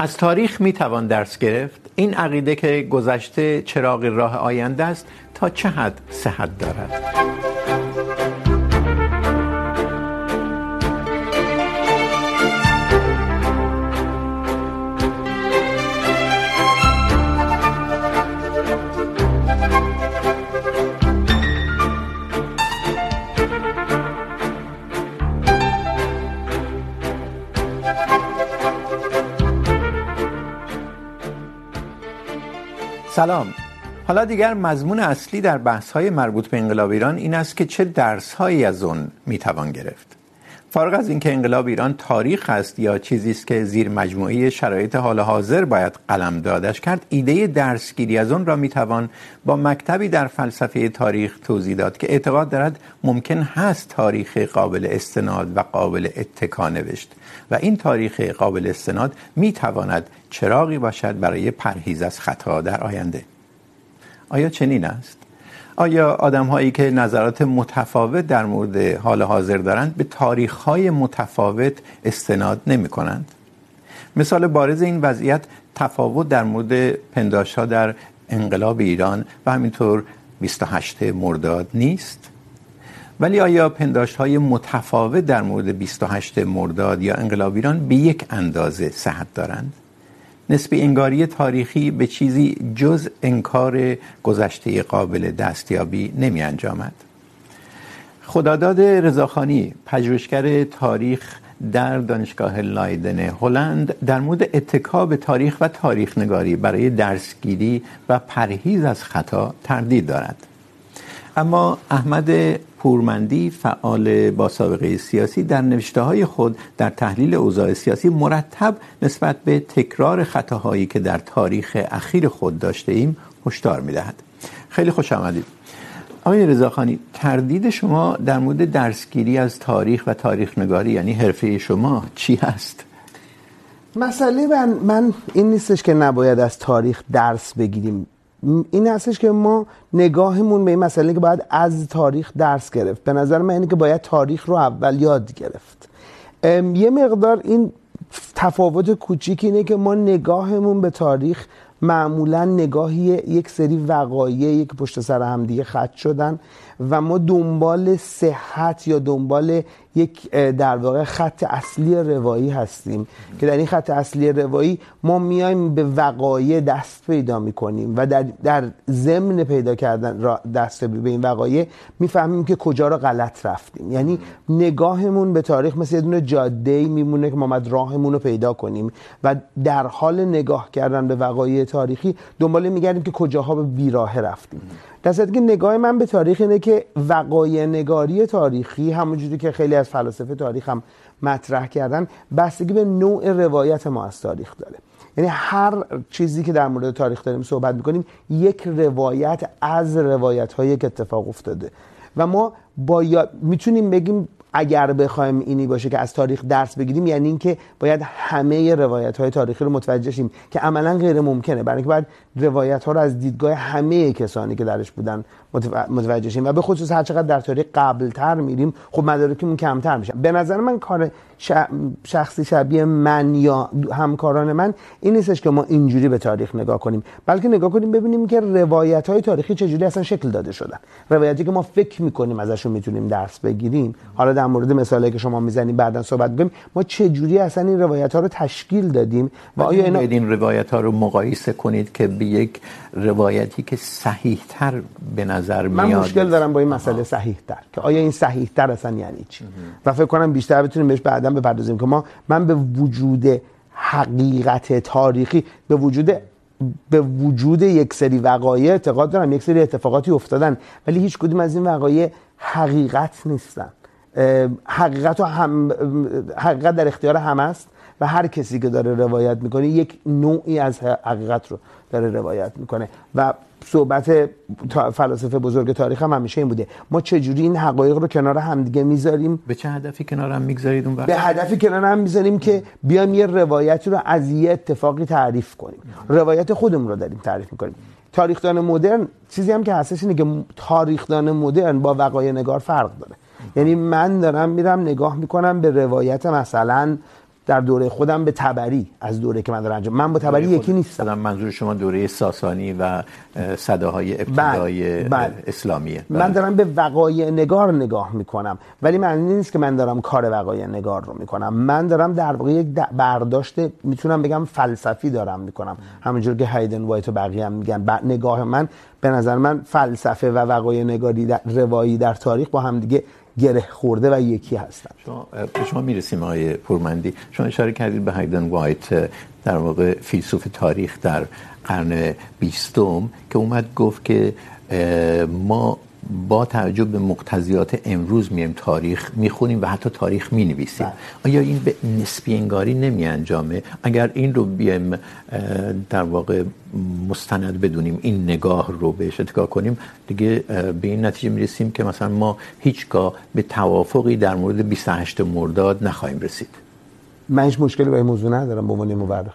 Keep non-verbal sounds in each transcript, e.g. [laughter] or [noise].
از تاریخ می توان درس گرفت. این عقیده که گذشته چراغ راه آینده است تا چه حد صحت دارد. سلام. حالا دیگر مضمون اصلی در بحث های مربوط به انقلاب ایران این است که چه درس هایی از اون میتوان گرفت. فارغ از اینکه انقلاب ایران تاریخ است یا چیزی است که زیر مجموعه شرایط حال حاضر باید قلم دادش کرد، ایده درسگیری از اون را میتوان با مکتبی در فلسفه تاریخ توضیح داد که اعتقاد دارد ممکن هست تاریخ قابل استناد و قابل اتکا نوشت و این تاریخ قابل استناد میتواند چراغی باشد برای پرهیز از خطا در آینده آیا چنین است آیا آدم هایی که نظرات متفاوت در مورد حال حاضر دارند به تاریخ های متفاوت استناد نمی کنند؟ مثال بارز این وضعیت تفاوت در مورد پنداشت ها در انقلاب ایران و همینطور 28 مرداد نیست؟ ولی آیا پنداشت های متفاوت در مورد 28 مرداد یا انقلاب ایران به یک اندازه صحت دارند؟ نسبی انگاری تاریخی به چیزی جز انکار گذشته قابل دستیابی نمی انجامد. خداداد رضاخانی، پژوهشگر تاریخ در دانشگاه لایدن هلند، در مورد اتکا به تاریخ و تاریخ نگاری برای درسگیری و پرهیز از خطا تردید دارد. اما احمد پورمندی فعال با سابقه سیاسی در نوشته های خود در تحلیل اوضاع سیاسی مرتب نسبت به تکرار خطاهایی که در تاریخ اخیر خود داشته ایم هشدار میدهد. خیلی خوش آمدید. آقای رضاخانی تردید شما در مورد درسگیری از تاریخ و تاریخ نگاری یعنی حرفه شما چی هست؟ مسئله من, من این نیستش که نباید از تاریخ درس بگیریم. این هستش که ما نگاهمون به این مسئله که باید از تاریخ درس گرفت. به نظر من اینه که باید تاریخ رو اول یاد گرفت. یه مقدار این تفاوت کوچیک اینه که ما نگاهمون به تاریخ معمولا نگاهی یک سری وقایع، یک پشت سر هم دیگه خط شدن و ما دنبال صحت یا دنبال یک در واقع خط اصلی روایی هستیم. که در این خط اصلی روایی ما میایم به وقایع دست پیدا میکنیم و در در ضمن پیدا کردن دست به این وقایع میفهمیم که کجا رو غلط رفتیم. یعنی نگاهمون به تاریخ مثل یه دونه جاده ای میمونه که ما باید راهمون رو پیدا کنیم و در حال نگاه کردن به وقایع تاریخی دنبال میگردیم که کجاها به بیراه رفتیم. در که نگاه من به تاریخ اینه که وقایع نگاری تاریخی همونجوری که خیلی از از فلاسفه تاریخ هم مطرح کردن، بستگی به نوع روایت ما از تاریخ داره. یعنی هر چیزی که در مورد تاریخ داریم صحبت میکنیم، یک روایت از روایت های که اتفاق افتاده. و ما باید میتونیم بگیم اگر بخوایم اینی باشه که از تاریخ درس بگیریم یعنی اینکه باید همه روایت های تاریخی رو متوجه شیم که عملا غیر ممکنه. برای اینکه باید روایت ها رو از دیدگاه همه کسانی که درش بودن متوجه شیم. و به خصوص هر چقدر در تاریخ قبل تر میریم خب مدارکمون کمتر میشه. به نظر من کار شخصی شبیه من یا همکاران من این نیستش که ما اینجوری به تاریخ نگاه کنیم. بلکه نگاه کنیم ببینیم که روایت های تاریخی چجوری اصلا شکل داده شدن. روایتی که ما فکر میکنیم ازشون میتونیم درس بگیریم. حالا در مورد مثالی که شما میزنید بعدا صحبت کنیم ما چجوری اصلا این روایت ها رو تشکیل دادیم؟ و آیا اینا این روایت ها رو مقایسه کنید که یک روایتی که صحیح تر به نظر میاد. من مشکل دارم با این مسئله صحیح تر که آیا این صحیح تر اصلا یعنی چی؟ و فکر کنم بیشتر بتونیم بهش بعدا بپردازیم که ما من به وجود حقیقت تاریخی به وجود به وجود یک سری وقایع اعتقاد دارم. یک سری اتفاقاتی افتادن. ولی هیچ کدوم از این وقایع حقیقت نیستن. حقیقت هم حقیقت در اختیار همه است و هر کسی که داره روایت میکنه یک نوعی از حقیقت رو داره روایت میکنه. و صحبت فلاسفه بزرگ تاریخ هم همیشه این بوده. ما چجوری این حقایق رو کنار هم دیگه میذاریم؟ به چه هدفی کنار هم میگذارید اون وقت؟ به هدفی کنار هم میذاریم که بیایم یه روایتی رو از یه اتفاقی تعریف کنیم. روایت خودمون رو داریم تعریف میکنیم. تاریخدان مدرن چیزی هم که هستش اینه که تاریخدان مدرن با وقایع نگار فرق داره. یعنی من دارم میرم نگاه میکنم به روایت مثلا در دوره خودم به تبری از دوره که من دارم انجام من با تبری یکی نیستم. منظور شما دوره ساسانی و صداهای ابتدایی بله، بله. اسلامیه. بله. من دارم به وقایع نگار نگاه میکنم ولی معنی نیست که من دارم کار وقایع نگار رو میکنم. من دارم در واقع یک برداشت میتونم بگم فلسفی دارم میکنم. همونجور که هایدن وایت و بقیه هم میگن. نگاه من به نظر من فلسفه و وقایع نگاری در روایی در تاریخ با هم دیگه گره خورده و یکی هستن. شما شما میرسیم آقای پورمندی. شما اشاره کردید به هایدن وایت در واقع فیلسوف تاریخ در قرن بیستم که اومد گفت که ما با توجه به مقتضیات امروز میم تاریخ میخونیم و حتی تاریخ مینویسیم. آیا این به نسبی انگاری نمی انجامه؟ اگر این رو بیایم در واقع مستند بدونیم این نگاه رو بهش اتکا کنیم دیگه به این نتیجه میرسیم که مثلا ما هیچگاه به توافقی در مورد 28 مرداد نخواهیم رسید. من هیچ مشکلی با این موضوع ندارم به عنوان مورخ.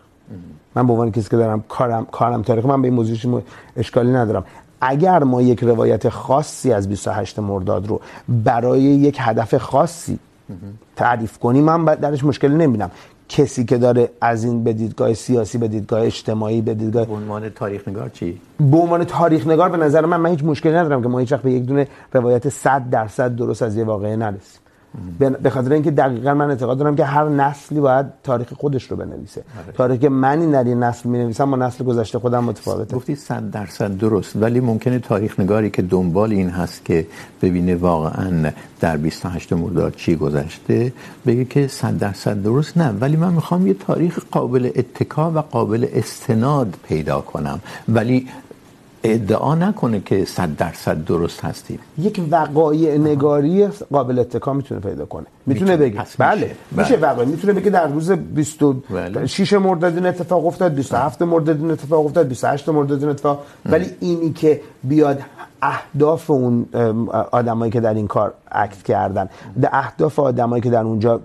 من به عنوان کسی که دارم کارم کارم تاریخ من به این موضوع اشکالی ندارم. اگر ما یک روایت خاصی از 28 مرداد رو برای یک هدف خاصی تعریف کنیم من درش مشکلی نمیبینم. کسی که داره از این به دیدگاه سیاسی به دیدگاه اجتماعی به دیدگاه به عنوان تاریخ نگار چی؟ به عنوان تاریخ نگار به نظر من من هیچ مشکلی ندارم که ما هیچ وقت به یک دونه روایت 100 درصد درست از یه واقعه نرسیم. به خاطر اینکه دقیقا من اعتقاد دارم که هر نسلی باید تاریخ خودش رو بنویسه. تاریخی که من این در این نسل می‌نویسم با نسل گذشته خودم متفاوته. گفتی 100 درصد درست ولی ممکنه تاریخ نگاری که دنبال این هست که ببینه واقعا در 28 مرداد چی گذشته بگه که 100 درصد درست نه. ولی من میخوام یه تاریخ قابل اتکا و قابل استناد پیدا کنم. ولی ادعا نکنه که 100 درصد درست هستیم. یک وقایع نگاری قابل اتکا میتونه پیدا کنه. میتونه بگه. بله. میشه واقعا میتونه بگه در روز 26 مرداد این اتفاق افتاد 27 مرداد این اتفاق افتاد 28 مرداد این اتفاق. ولی اینی که بیاد اهداف اون آدمایی که در این کار اکت کردن. در اهداف آدمایی که در اونجا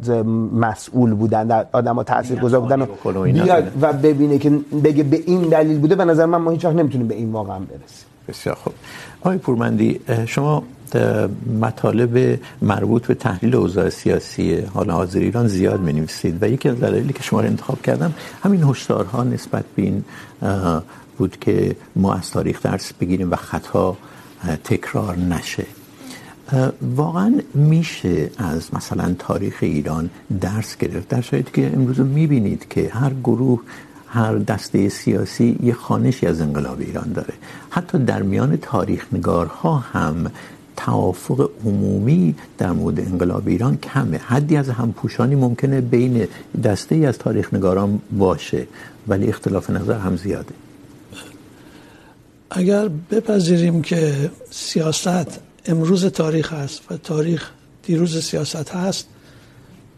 مسئول بودن در آدما تاثیرگذار بودن بیاد و ببینه که بگه به این دلیل بوده به نظر من ما هیچ وقت نمیتونیم به این واقعا برسیم. بسیار خوب. آقای پورمندی شما مطالب مربوط به تحلیل اوضاع سیاسی حال حاضر ایران زیاد می‌نویسید و یکی از دلایلی که شما رو انتخاب کردم همین هشدارها نسبت به این بود که ما از تاریخ درس بگیریم و خطا تکرار نشه. واقعا میشه از مثلا تاریخ ایران درس گرفت. در شرایطی که امروز میبینید که هر گروه، هر دسته سیاسی یه خانشی از انقلاب ایران داره. حتی در میان تاریخ نگارها هم توافق عمومی در مورد انقلاب ایران کمه. حدی از همپوشانی ممکنه بین دسته ای از تاریخ نگاران باشه، ولی اختلاف نظر هم زیاده. اگر بپذیریم که سیاست امروز تاریخ است و تاریخ دیروز سیاست هست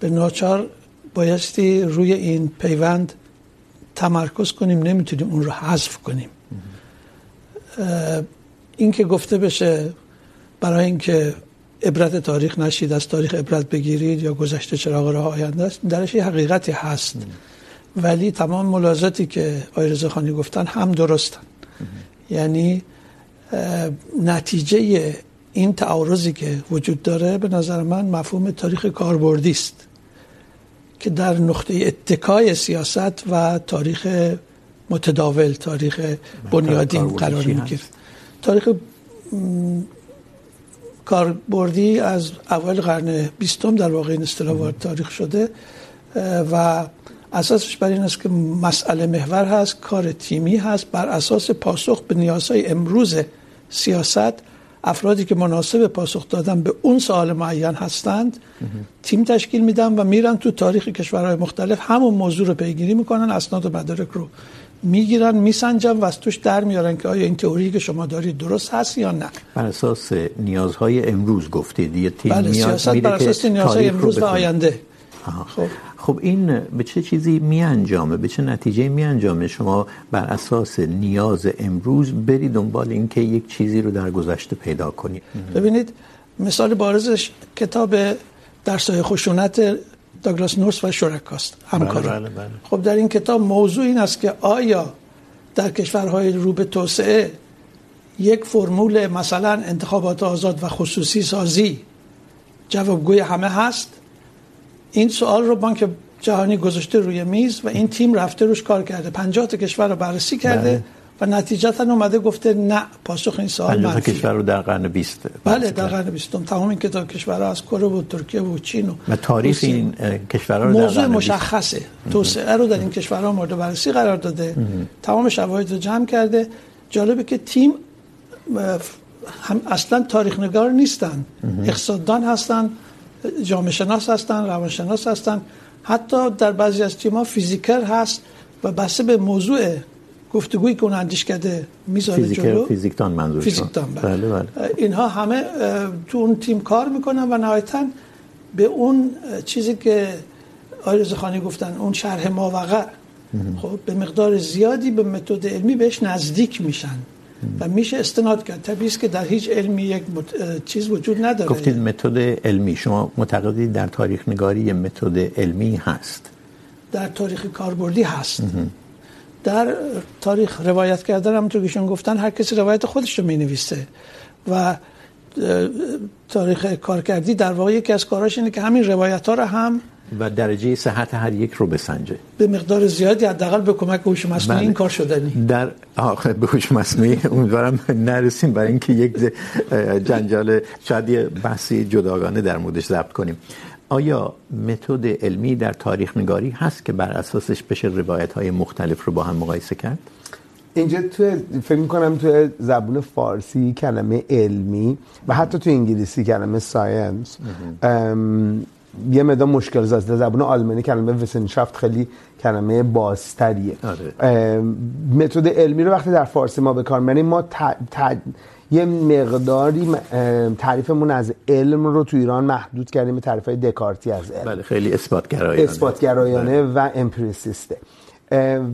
به ناچار بایستی روی این پیوند تمرکز کنیم نمیتونیم اون رو حذف کنیم. این که گفته بشه برای اینکه عبرت تاریخ نشید از تاریخ عبرت بگیرید یا گذشته چراغ راه آینده است درش یه حقیقتی هست. ولی تمام ملاحظاتی که آقای رضاخانی گفتن هم درستن. یعنی نتیجه این تعارضی که وجود داره به نظر من مفهوم تاریخ کاربردی است که در نقطه اتکای سیاست و تاریخ متداول تاریخ بنیادین قرار میگیره. تاریخ کاربردی از اول قرن بیستم در واقع این اصطلاح وارد تاریخ شده و اساسش بر این است که مسئله محور هست کار تیمی هست. بر اساس پاسخ به نیازهای امروز سیاست افرادی که مناسب پاسخ دادن به اون سوال معین هستند تیم تشکیل میدن و میرن تو تاریخ کشورهای مختلف همون موضوع رو پیگیری میکنن اسناد و مدارک رو میگیرن میسنجن و از توش در میارن که آیا این تئوری که شما دارید درست هست یا نه. بر اساس نیازهای امروز گفتید یه تیم بله سیاست بر اساس نیازهای امروز و آینده. خب. خب این به چه چیزی می انجامه به چه نتیجه می انجامه شما بر اساس نیاز امروز برید دنبال این که یک چیزی رو در گذشته پیدا کنید. ببینید مثال بارزش کتاب درسای خشونت داگلاس نورس و شرکاست همکار بله بله. خب در این کتاب موضوع این است که آیا در کشورهای رو به توسعه یک فرمول مثلا انتخابات آزاد و خصوصی سازی جوابگوی همه هست؟ این سوال رو بانک جهانی گذاشته روی میز و این تیم رفته روش کار کرده. 50 تا کشور رو بررسی کرده بله. و نتیجتا اومده گفته نه پاسخ این سوال منفیه. 50 کشور رو در قرن 20 بله در قرن 20 تمام این کتاب کشورها از کره و ترکیه و چین و تاریخ این کشورها رو موضوع مشخصه. توسعه رو در این کشورها مورد بررسی قرار داده. تمام شواهد رو جمع کرده. جالبه که تیم هم اصلا تاریخ نگار نیستن اقتصاددان هستن. جامعه شناس هستن روانشناس هستن. حتی در بعضی از تیم‌ها فیزیکر هست و بسته به موضوع گفتگویی که اون اندیش کرده میذاره جلو. فیزیکدان منظور فیزیکدان بله. بله بله. اینها همه تو اون تیم کار میکنن و نهایتا به اون چیزی که آقای رضاخانی گفتن اون شرح ماوقع خب به مقدار زیادی به متد علمی بهش نزدیک میشن. و میشه استناد کرد. طبیعی است که در هیچ علمی یک مت... چیز وجود نداره. گفتید متد علمی. شما معتقدید در تاریخ نگاری یه متد علمی هست. در تاریخ کاربردی هست. در تاریخ روایت کردن همونطور که شما گفتن هر کسی روایت خودش رو مینویسه. و تاریخ کارکردی در واقع یکی از کاراش اینه که همین روایت ها رو هم و درجه صحت هر یک رو بسنجه. به مقدار زیادی حداقل به کمک هوش مصنوعی این کار شدنی در به هوش مصنوعی. امیدوارم نرسیم برای اینکه یک جنجال شاید یه بحثی جداگانه در موردش ضبط کنیم. آیا متد علمی در تاریخ نگاری هست که بر اساسش بشه روایت های مختلف رو با هم مقایسه کرد؟ اینجا تو فکر میکنم تو زبون فارسی کلمه علمی و حتی تو انگلیسی کلمه ساینس یه مقدار مشکل زاست. زبون آلمانی کلمه وسنشافت خیلی کلمه بازتریه. متد علمی رو وقتی در فارسی ما به کار میبریم ما ت... ت... یه مقداری تعریفمون از علم رو تو ایران محدود کردیم به تعریفای دکارتی از علم. بله خیلی اثبات گرایانه اثبات گرایانه و امپریسیسته.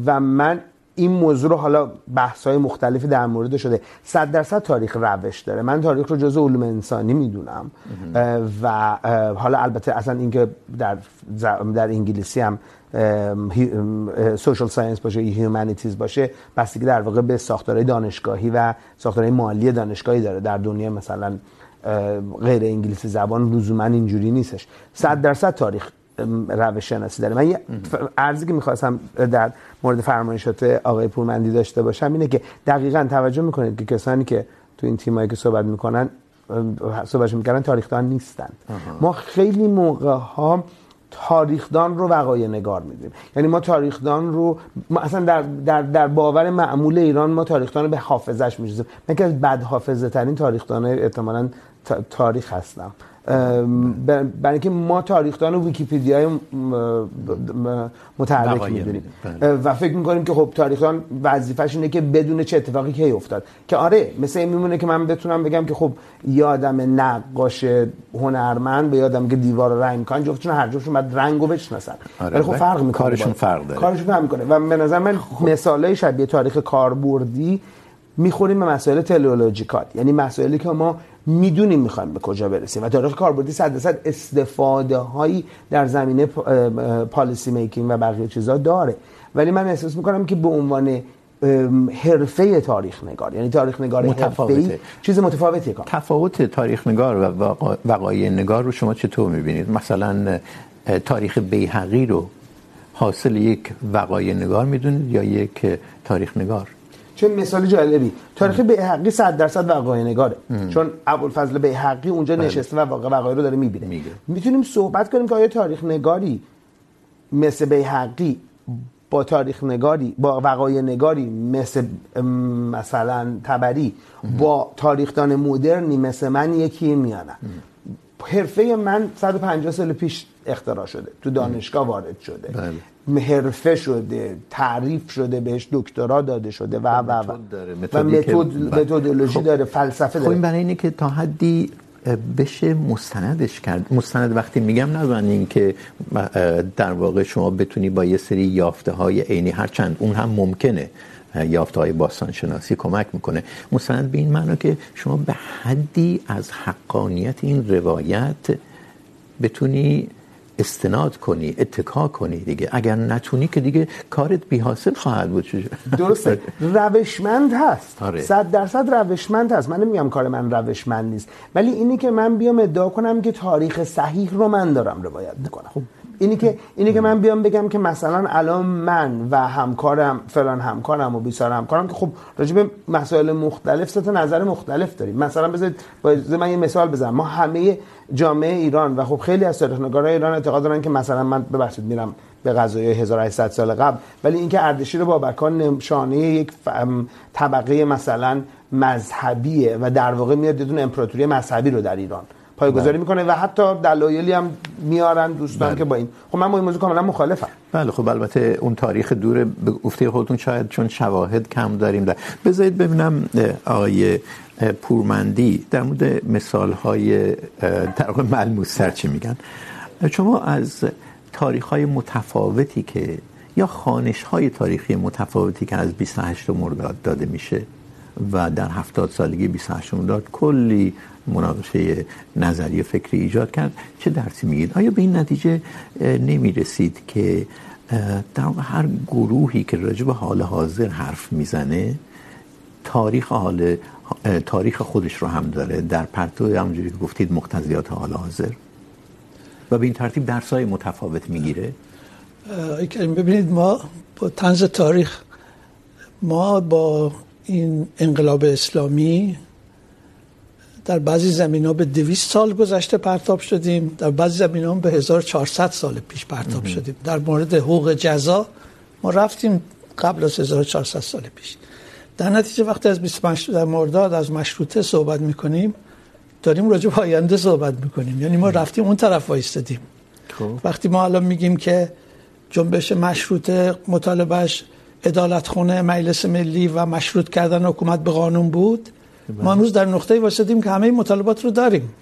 و من این موضوع رو حالا بحث های مختلفی در مورد شده. صد درصد تاریخ روش داره. من تاریخ رو جزء علوم انسانی میدونم. و حالا البته اصلا اینکه در در انگلیسی هم سوشال ساینس باشه یا هیومانیتیز باشه بستگی در واقع به ساختارهای دانشگاهی و ساختارهای مالی دانشگاهی داره. در دنیا مثلا غیر انگلیسی زبان لزوما اینجوری نیستش. صد درصد تاریخ روش شناسی داره. من یه عرضی که میخواستم در مورد فرمایشات آقای پورمندی داشته باشم اینه که دقیقا توجه میکنید که کسانی که تو این تیمایی که صحبت میکنن صحبت میکنن تاریخدان نیستن. ما خیلی موقع ها تاریخدان رو وقایع نگار میدیم. یعنی ما تاریخدان رو ما اصلا در, در, در باور معمول ایران ما تاریخدان رو به حافظش میشناسیم من که از بد حافظه ترین تاریخدان احتمالاً تاریخ هستم. برای اینکه ما تاریخدان و ویکی‌پدیا متحرک میدونیم. و فکر میکنیم که خب تاریخدان وظیفش اینه که بدون چه اتفاقی کی افتاد. که آره مثل این میمونه که من بتونم بگم که خب یادم نقاش هنرمند به یادم که دیوار رنگ کن جفتشون هر جفتشون بعد رنگو بشناسن. آره ولی خب فرق میکنه. کارشون فرق داره. کارشون فرق میکنه. و به نظر من مثالای شبیه تاریخ کاربردی میخوریم به مسائل تلئولوژیکال یعنی مسائلی که ما میدونیم میخوایم به کجا برسیم. و تاریخ کاربردی صد درصد استفاده هایی در زمینه پالیسی میکینگ و بقیه چیزا داره. ولی من احساس میکنم که به عنوان حرفه تاریخ نگار یعنی تاریخ نگار حرفه‌ای چیز متفاوتیه کار. تفاوت تاریخ نگار و وقایع نگار رو شما چطور میبینید؟ مثلا تاریخ بیهقی رو حاصل یک وقایع نگار میدونید یا یک تاریخ نگار چه مثال جالبی تاریخ بیهقی 100 درصد وقایع نگاره. ام. چون ابوالفضل بیهقی اونجا بله. نشسته و واقع وقایع رو داره میبینه. میگه. میتونیم صحبت کنیم که آیا تاریخ نگاری مثل بیهقی با تاریخ نگاری با وقایع نگاری مثل مثلا تبری با تاریخدان مدرنی مثل من یکی میانه حرفه من 150 سال پیش اختراع شده. تو دانشگاه وارد شده. بله. حرفه شده تعریف شده بهش دکترا داده شده و و و. و متد متدولوژی داره فلسفه داره خب این برای اینه که تا حدی بشه مستندش کرد. مستند وقتی میگم نزن این که در واقع شما بتونی با یه سری یافته های عینی هر چند اون هم ممکنه یافته های باستان شناسی کمک میکنه. مستند به این معنی که شما به حدی از حقانیت این روایت بتونی استناد کنی اتکا کنی دیگه. اگر نتونی که دیگه کارت بی حاصل خواهد بود. درسته. [laughs] روشمند هست. صد درصد روشمند هست. من نمیگم کار من روشمند نیست. ولی اینی که من بیام ادعا کنم که تاریخ صحیح رو من دارم روایت میکنم. خب اینی که اینی که من بیام بگم که مثلا الان من و همکارم فلان همکارم و بیسار همکارم که خب راجع به مسائل مختلف سه تا نظر مختلف داریم. مثلا بذارید من یه مثال بزنم. ما همه جامعه ایران و خب خیلی از تاریخ نگارای ایران اعتقاد دارن که مثلا من ببخشید میرم به غذای 1800 سال قبل، ولی اینکه اردشیر بابکان نشانه یک طبقه مثلا مذهبیه و در واقع میاد بدون امپراتوری مذهبی رو در ایران. پایگذاری میکنه و حتی دلایلی هم میارن دوستان بله. که با این. خب من با این موضوع کاملا مخالفم. بله خب البته اون تاریخ دور به گفته خودتون شاید چون شواهد کم داریم در بذارید ببینم آقای پورمندی در مورد مثال های در واقع ملموس سر چی میگن؟ شما از تاریخ های متفاوتی که یا خانش های تاریخی متفاوتی که از 28 مرداد داده میشه و در 70 سالگی 28 مرداد کلی مناقشه نظری و فکری ایجاد کرد. چه درسی میگید؟ آیا به این نتیجه نمی رسید که در واقع هر گروهی که راجع به حال حاضر حرف میزنه، تاریخ حال تاریخ خودش رو هم داره در پرتو، همونجوری که گفتید، مقتضیات حال حاضر. و به این ترتیب درسای متفاوت میگیره. ببینید، ما با طنز تاریخ، ما با این انقلاب اسلامی در بعضی زمین ها به دویست سال گذشته پرتاب شدیم در بعضی زمین ها به 1400 سال پیش پرتاب شدیم. در مورد حقوق جزا ما رفتیم قبل از 1400 سال پیش. در نتیجه وقتی از 25 در مرداد از مشروطه صحبت میکنیم داریم راجع به آینده صحبت میکنیم. یعنی ما رفتیم اون طرف وایستادیم. وقتی ما الان میگیم که جنبش مشروطه مطالبهش عدالت خونه مجلس ملی و مشروط کردن حکومت به قانون بود ما امروز در نقطه واسطیم که همه مطالبات رو داریم.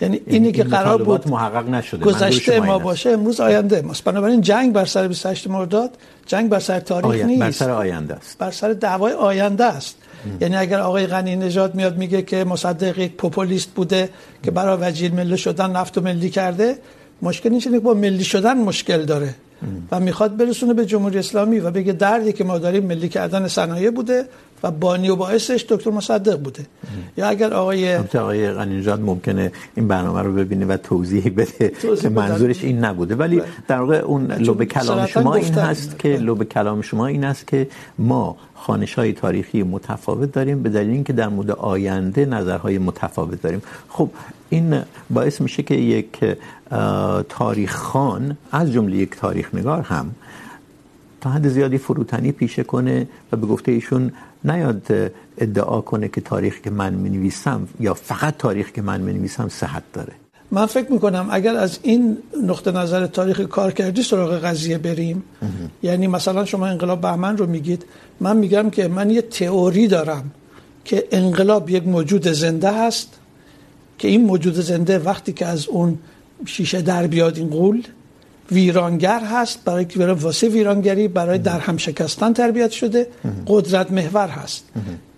یعنی اینی که قرار بود محقق نشده. گذشته ما باشه امروز آینده ماست. بنابراین جنگ بر سر 28 مرداد جنگ بر سر تاریخ آینده. نیست. بر سر آینده است. بر سر دعوای آینده است. ام. یعنی اگر آقای غنی نژاد میاد میگه که مصدق یک پوپولیست بوده که برای وزیر ملی شدن نفت و ملی کرده مشکل نیست. که با ملی شدن مشکل داره. ام. و میخواد برسونه به جمهوری اسلامی و بگه دردی که ما داریم ملی کردن صنایع بوده. و بانی و باعثش دکتر مصدق بوده. یا اگر آقای آقای غنی‌نژاد ممکنه این برنامه رو ببینه و توضیح بده [laughs] که منظورش این نبوده. ولی در واقع اون لب کلام شما این هست که لب کلام شما این است که ما خانش‌های تاریخی متفاوت داریم به دلیل اینکه در مورد آینده نظرهای متفاوت داریم. خب این باعث میشه که یک تاریخ خان از جمله یک تاریخ نگار هم تا حد زیادی فروتنی پیشه کنه و به گفته ایشون نیاد ادعا کنه که تاریخ که من می‌نویسم یا فقط تاریخ که من می‌نویسم صحت داره. من فکر میکنم اگر از این نقطه نظر تاریخ کار کردی سراغ قضیه بریم. یعنی مثلا شما انقلاب بهمن رو میگید من میگم که من یه تئوری دارم که انقلاب یک موجود زنده هست که این موجود زنده وقتی که از اون شیشه در بیاد این قول ویرانگر هست برای واسه ویرانگری برای در هم شکستن تربیت شده. قدرت محور هست.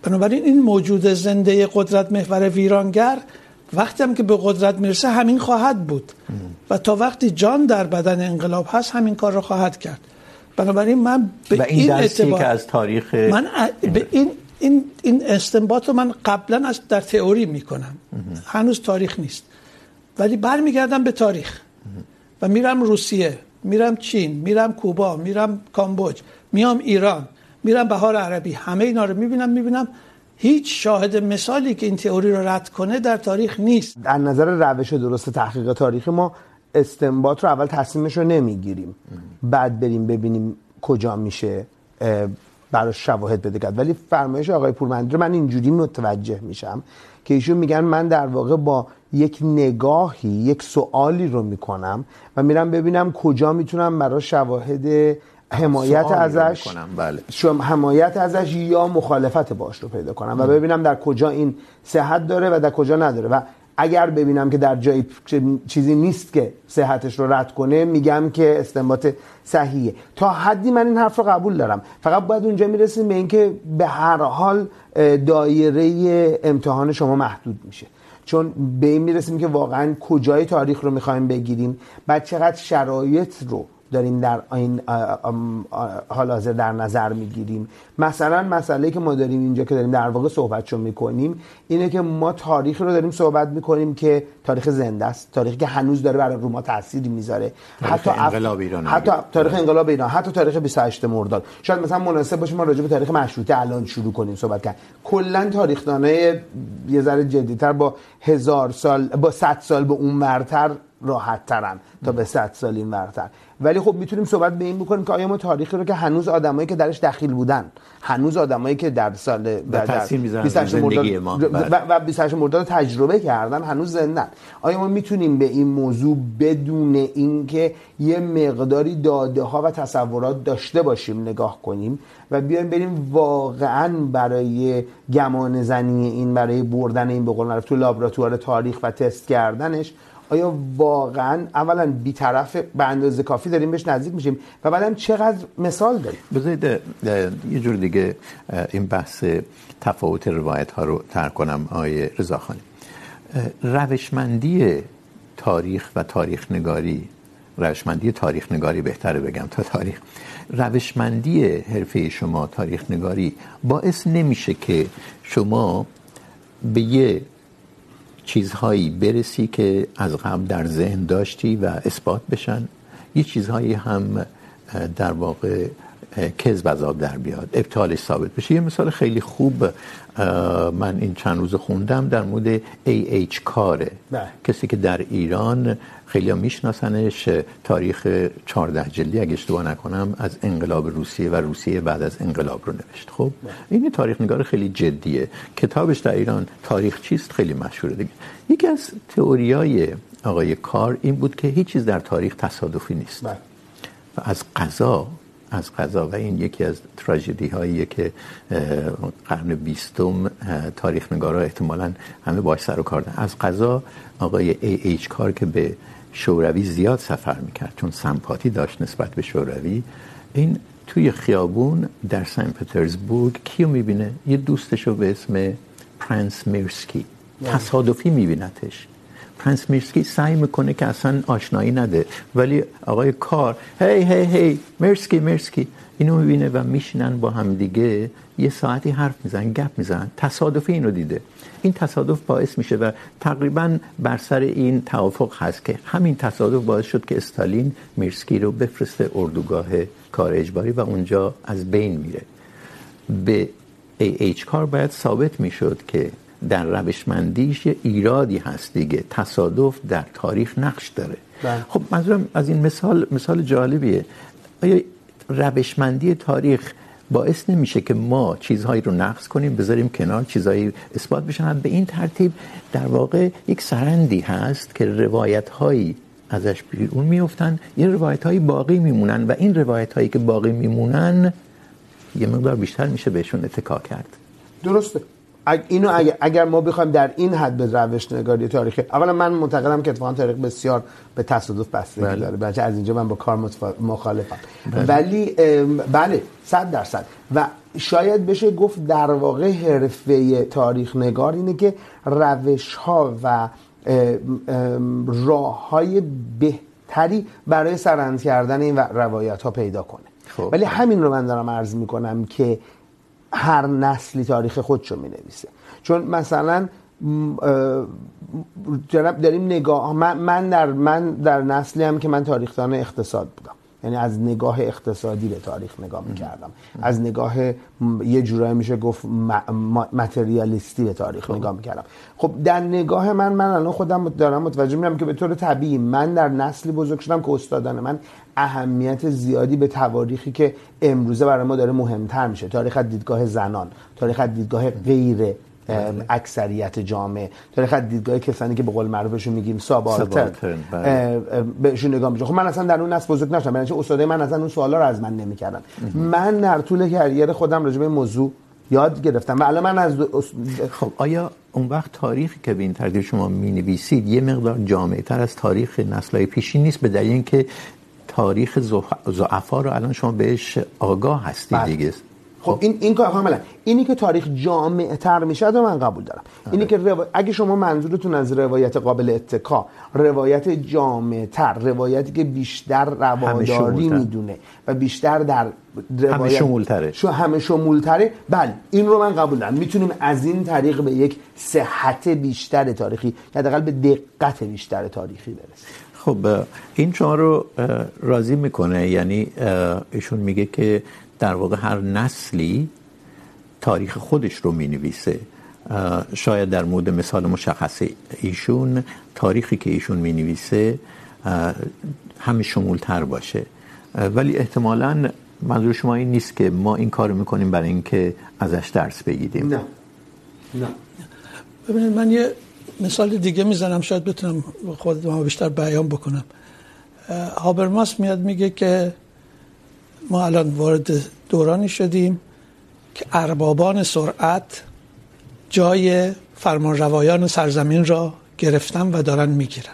بنابراین این موجود زنده قدرت محور ویرانگر وقتی هم که به قدرت میرسه همین خواهد بود. و تا وقتی جان در بدن انقلاب هست همین کار رو خواهد کرد. بنابراین من به این, این اعتبار که از تاریخ من به این این این استنباط رو من قبلا از در تئوری میکنم. هنوز تاریخ نیست. ولی برمیگردم به تاریخ. و میرم روسیه، میرم چین، میرم کوبا، میرم کامبوج، میام ایران، میرم بهار عربی، همه اینا رو میبینم میبینم هیچ شاهد مثالی که این تئوری رو رد کنه در تاریخ نیست. در نظر روش درست تحقیق تاریخی ما استنباط رو اول تصمیمش رو نمیگیریم. بعد بریم ببینیم کجا میشه براش شواهد بده کرد. ولی فرمایش آقای پورمندی رو من اینجوری متوجه میشم که ایشون میگن من در واقع با یک نگاهی یک سوالی رو میکنم و میرم ببینم کجا میتونم برای شواهد حمایت ازش بله. حمایت ازش یا مخالفت باش رو پیدا کنم و ببینم در کجا این صحت داره و در کجا نداره و اگر ببینم که در جای چیزی نیست که صحتش رو رد کنه میگم که استنباط صحیحه. تا حدی من این حرف رو قبول دارم. فقط باید اونجا میرسیم به اینکه به هر حال دایره امتحان شما محدود میشه. چون به این میرسیم که واقعا کجای تاریخ رو میخوایم بگیریم بعد چقدر شرایط رو داریم در این حال حاضر در نظر میگیریم. مثلا مسئله که ما داریم اینجا که داریم در واقع صحبتشو میکنیم اینه که ما تاریخ رو داریم صحبت میکنیم که تاریخ زنده است تاریخی که هنوز داره برای روما تأثیری میذاره. حتی انقلاب ایران حتی تاریخ انقلاب ایران حتی تاریخ 28 مرداد. شاید مثلا مناسب باشه ما راجع به تاریخ مشروطه الان شروع کنیم صحبت کرد. کلا تاریخ دانای یه ذره جدیتر با هزار سال با 100 سال به اون مرتر راحت ترن تا به 100 سال این ورتر. ولی خب میتونیم صحبت به این بکنیم که آیا ما تاریخی رو که هنوز آدمایی که درش دخیل بودن هنوز آدمایی که در سال تاثیر ما. و 28 مرداد تجربه کردن هنوز زندن. آیا ما میتونیم به این موضوع بدون اینکه یه مقداری داده ها و تصورات داشته باشیم نگاه کنیم و بیایم بریم واقعا برای گمان زنی این برای بردن این به قول معروف تو لابراتوار تاریخ و تست کردنش آیا واقعا اولا بیطرف به اندازه کافی داریم بهش نزدیک میشیم؟ و بعدم چقدر مثال داریم؟ بذارید یه جور دیگه این بحث تفاوت روایت ها رو ترک کنم، آقای رضاخانی روشمندی تاریخ و تاریخ نگاری روشمندی تاریخ نگاری بهتره بگم تا تاریخ. روشمندی حرفه شما تاریخ نگاری باعث نمیشه که شما به یه چیزهایی برسی که از قبل در ذهن داشتی و اثبات بشن. یه چیزهایی هم در واقع کذب از آب در بیاد. ابطالش ثابت بشه. یه مثال خیلی خوب من این چند روز خوندم در مورد ای ایچ کاره. بله. کسی که در ایران خیلی میشناسنش تاریخ 14 جلدی اگه اشتباه نکنم از انقلاب روسیه و روسیه بعد از انقلاب رو نوشت. خب. این تاریخ نگار خیلی جدیه. کتابش در ایران تاریخ چیست؟ خیلی مشهوره دیگه. یکی از تئوریای آقای کار این بود که هیچ چیز در تاریخ تصادفی نیست. بله. و از قضا از قضا و این یکی از تراژدی هاییه که قرن بیستم تاریخ نگارا احتمالا همه باش سر و کار دارن. از قضا آقای ای ایچ کار که به شوروی زیاد سفر میکرد چون سمپاتی داشت نسبت به شوروی این توی خیابون در سن پترزبورگ کیو میبینه؟ یه دوستشو به اسم پرنس میرسکی. تصادفی میبینتش فرانس میرسکی سعی میکنه که اصلا آشنایی نده. ولی آقای کار، هی هی هی مرسکی مرسکی اینو میبینه و میشینن با هم دیگه. یه ساعتی حرف میزنن، گپ میزنن. تصادفی اینو دیده. این تصادف باعث میشه و تقریباً بر سر این توافق هست که همین تصادف باعث شد که استالین میرسکی رو بفرسته اردوگاه کار اجباری و اونجا از بین میره. به ای ایچ کار باید ثابت میشد که در روشمندیش یه ایرادی هست دیگه. تصادف در تاریخ نقش داره. بله. خب منظورم از این مثال مثال جالبیه. آیا روشمندی تاریخ باعث نمیشه که ما چیزهایی رو نقص کنیم بذاریم کنار چیزهایی اثبات بشن؟ به این ترتیب در واقع یک سرندی هست که روایت هایی ازش بیرون میفتن یه روایت هایی باقی میمونن و این روایت هایی که باقی میمونن یه مقدار بیشتر میشه بهشون اتکا کرد. درسته. اینو اگر, اگر ما بخوایم در این حد به روش نگاری تاریخی اولا من معتقدم که اتفاقا تاریخ بسیار به تصادف بستگی داره. بچه از اینجا من با کار مخالفم. بله. ولی بله صد درصد. و شاید بشه گفت در واقع حرفه تاریخ نگار اینه که روش ها و راه های بهتری برای سرند کردن این روایت ها پیدا کنه. خب. ولی همین رو من دارم عرض میکنم که هر نسلی تاریخ خودشو می نویسه چون مثلا جناب داریم نگاه من, من در من در نسلی هم که من تاریخدان اقتصاد بودم. یعنی از نگاه اقتصادی به تاریخ نگاه میکردم. از نگاه یه جورایی میشه گفت متریالیستی به تاریخ خب. نگاه میکردم. خب در نگاه من من الان خودم دارم متوجه میشم که به طور طبیعی من در نسلی بزرگ شدم که استادان من اهمیت زیادی به تواریخی که امروزه برای ما داره مهمتر میشه. تاریخ از دیدگاه زنان تاریخ از دیدگاه غیر اکثریت جامعه تاریخ از دیدگاه کسانی که به قول معروفشون میگیم سابالتر بهشون نگاه میشه خب من اصلا در اون نسل بزرگ نشدم. یعنی استادای من اصلا اون سوالا رو از من نمیکردن. من در طول کریر خودم راجع به موضوع یاد گرفتم و الان من از خب آیا اون وقت تاریخی که به این ترتیب شما مینویسید یه مقدار جامعه تر از تاریخ نسل‌های پیشین نیست؟ به دلیل اینکه تاریخ ضعفا رو الان شما بهش آگاه هستید دیگه. خب این این کار کاملا اینی که تاریخ جامع تر میشه رو من قبول دارم. آره. اینی که رو... اگه شما منظورتون از روایت قابل اتکا روایت جامع تر روایتی که بیشتر رواداری میدونه و بیشتر در روایت همه شمولتره. شو همه شمولتره بله این رو من قبول دارم. میتونیم از این طریق به یک صحت بیشتر تاریخی حداقل به دقت بیشتر تاریخی برسیم. خب این شما رو راضی میکنه. یعنی ایشون میگه که در واقع هر نسلی تاریخ خودش رو مینویسه. شاید در مورد مثال مشخص ایشون، تاریخی که ایشون مینویسه همه شمولتر باشه. ولی احتمالا منظور شما این نیست که ما این کار میکنیم برای اینکه ازش درس بگیریم. نه. نه. ببینید، من یه مثال دیگه میزنم شاید بتونم خود ما بیشتر بیان بکنم. هابرماس میاد میگه که ما الان وارد دورانی شدیم که اربابان سرعت جای فرمانروایان سرزمین را گرفتن و دارن میگیرن.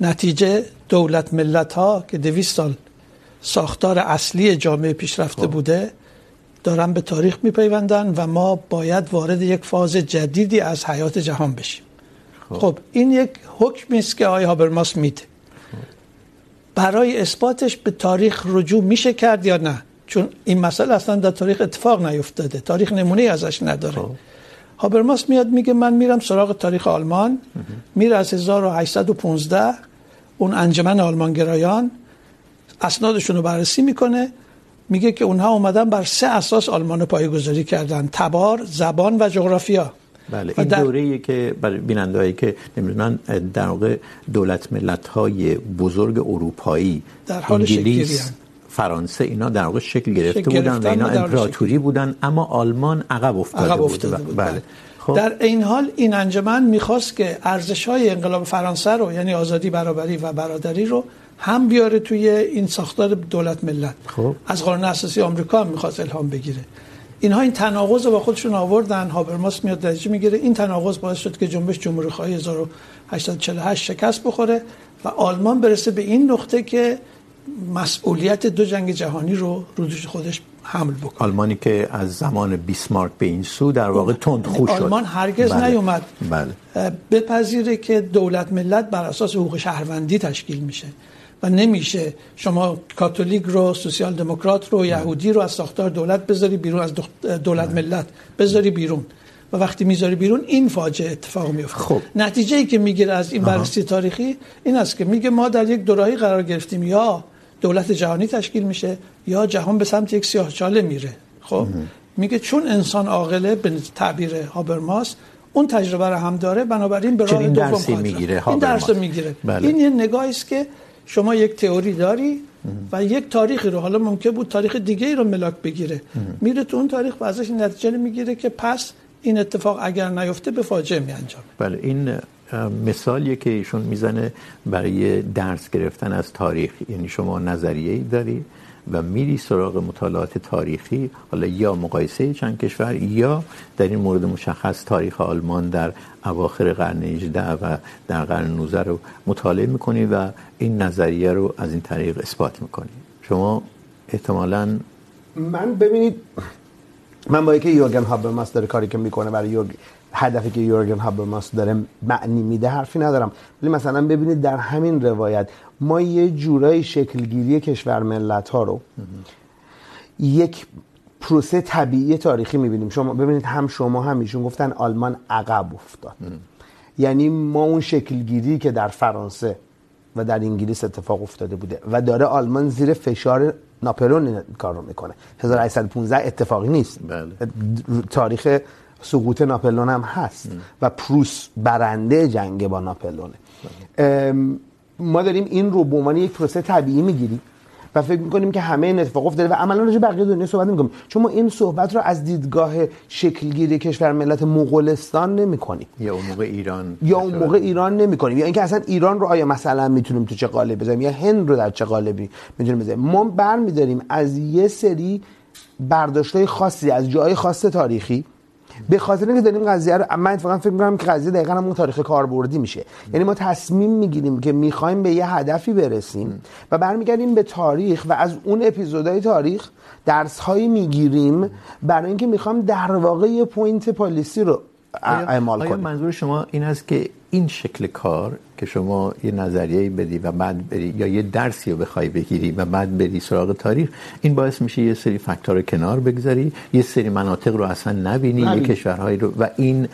نتیجه دولت ملت ها که دویست سال ساختار اصلی جامعه پیشرفته بوده دارن به تاریخ میپیوندن و ما باید وارد یک فاز جدیدی از حیات جهان بشیم. خب. این یک حکمی است که آقای هابرماس میده. برای اثباتش به تاریخ رجوع میشه کرد یا نه؟ چون این مسئله اصلا در تاریخ اتفاق نیفتاده. تاریخ نمونه ازش نداره. هابرماس میاد میگه من میرم سراغ تاریخ آلمان. میره از 1815 اون انجمن آلمانگرایان اسنادشون رو بررسی میکنه. میگه که اونها اومدن بر سه اساس آلمان رو پایه‌گذاری کردن. تبار زبان و جغرافیا. بله این در... دوره‌ای که برای بیننده‌ای که نمیدونن در واقع دولت ملت‌های بزرگ اروپایی در حال انگلیس فرانسه اینا در واقع شکل گرفته شکل بودن و اینا امپراتوری بودن اما آلمان عقب افتاده, عقب افتاده بود, بود. بله خب. در این حال این انجمن میخواست که ارزش‌های انقلاب فرانسه رو یعنی آزادی برابری و برادری رو هم بیاره توی این ساختار دولت ملت خب. از قانون اساسی آمریکا میخواست الهام بگیره اینها این تناقض رو با خودشون آوردن. هابرماس میاد درجه میگیره. این تناقض باعث شد که جنبش جمهوری خواهی 1848 شکست بخوره و آلمان برسه به این نقطه که مسئولیت دو جنگ جهانی رو رو دوش خودش حمل بکنه. آلمانی که از زمان بیسمارک به این سو در واقع تند خوش شد. آلمان هرگز بله. نیومد. بله. بپذیره که دولت ملت بر اساس حقوق شهروندی تشکیل میشه. و نمیشه شما کاتولیک رو سوسیال دموکرات رو یهودی رو از ساختار دولت بذاری بیرون از دولت ملت بذاری بیرون. و وقتی میذاری بیرون این فاجعه اتفاق میفته خب. نتیجه ای که میگیره از این بررسی تاریخی این است که میگه ما در یک دوراهی قرار گرفتیم. یا دولت جهانی تشکیل میشه یا جهان به سمت یک سیاهچاله میره. خب؟ میگه چون انسان عاقله به تعبیر هابرماس اون تجربه رو هم داره بنابراین به راه دوم میگیره این درس میگیره. بله. این یه نگاهی است که شما یک تئوری داری و یک تاریخی رو حالا ممکن بود تاریخ دیگه ای رو ملاک بگیره. میره تو اون تاریخ و ازش نتیجه میگیره که پس این اتفاق اگر نیفته به فاجعه می انجام بله این مثالیه که ایشون میزنه برای درس گرفتن از تاریخ. یعنی شما نظریه ای داری و میری سراغ مطالعات تاریخی، حالا یا مقایسه چند کشور یا در این مورد مشخص تاریخ آلمان در اواخر قرن 18 و در قرن 19 رو مطالعه میکنی و این نظریه رو از این طریق اثبات میکنی. شما احتمالاً من ببینید من با اینکه یورگن هابرماس داره کاری که میکنه برای یورگ هدفی که یورگن هابرماس داره معنی میده حرفی ندارم. ولی مثلا ببینید در همین روایت ما یه جورای شکلگیری کشور ملت ها رو یک پروسه طبیعی تاریخی میبینیم. شما ببینید هم شما هم ایشون گفتن آلمان عقب افتاد. یعنی ما اون شکلگیری که در فرانسه و در انگلیس اتفاق افتاده بوده و داره آلمان زیر فشار ناپلون کار رو میکنه. 1815 اتفاقی نیست. بله. تاریخ سقوط ناپلون هم هست ام. و پروس برنده جنگ با ناپلونه ما داریم این رو به عنوان یک پروسه طبیعی میگیریم. و فکر میکنیم که همه این اتفاق افتاده و عملا راجع بقیه دنیا صحبت نمیکنیم چون ما این صحبت رو از دیدگاه شکلگیری کشور ملت مغولستان نمیکنیم. یا اون موقع ایران. یا اون موقع ایران نمیکنیم. یا اینکه اصلا ایران رو آیا مثلا میتونیم تو چه قالب بذاریم یا هند رو در چه قالبی میتونیم بذاریم. ما برمیداریم از یه سری برداشتای خاصی از جای خاص تاریخی به خاطر اینکه داریم قضیه رو من اتفاقا فکر می‌کنم که قضیه دقیقاً همون تاریخ کاربردی میشه. یعنی ما تصمیم میگیریم که میخوایم به یه هدفی برسیم و برمیگردیم به تاریخ و از اون اپیزودهای تاریخ درس هایی میگیریم برای اینکه میخوام در واقع یه پوینت پالیسی رو اعمال کنیم. آیا منظور شما این است که این شکل کار که شما یه نظریه بدی و بعد بری یا یه درسی رو بخوای بگیری و بعد بری سراغ تاریخ این باعث میشه یه سری فاکتور کنار بگذاری یه سری مناطق رو اصلا نبینی یه کشورهایی رو و این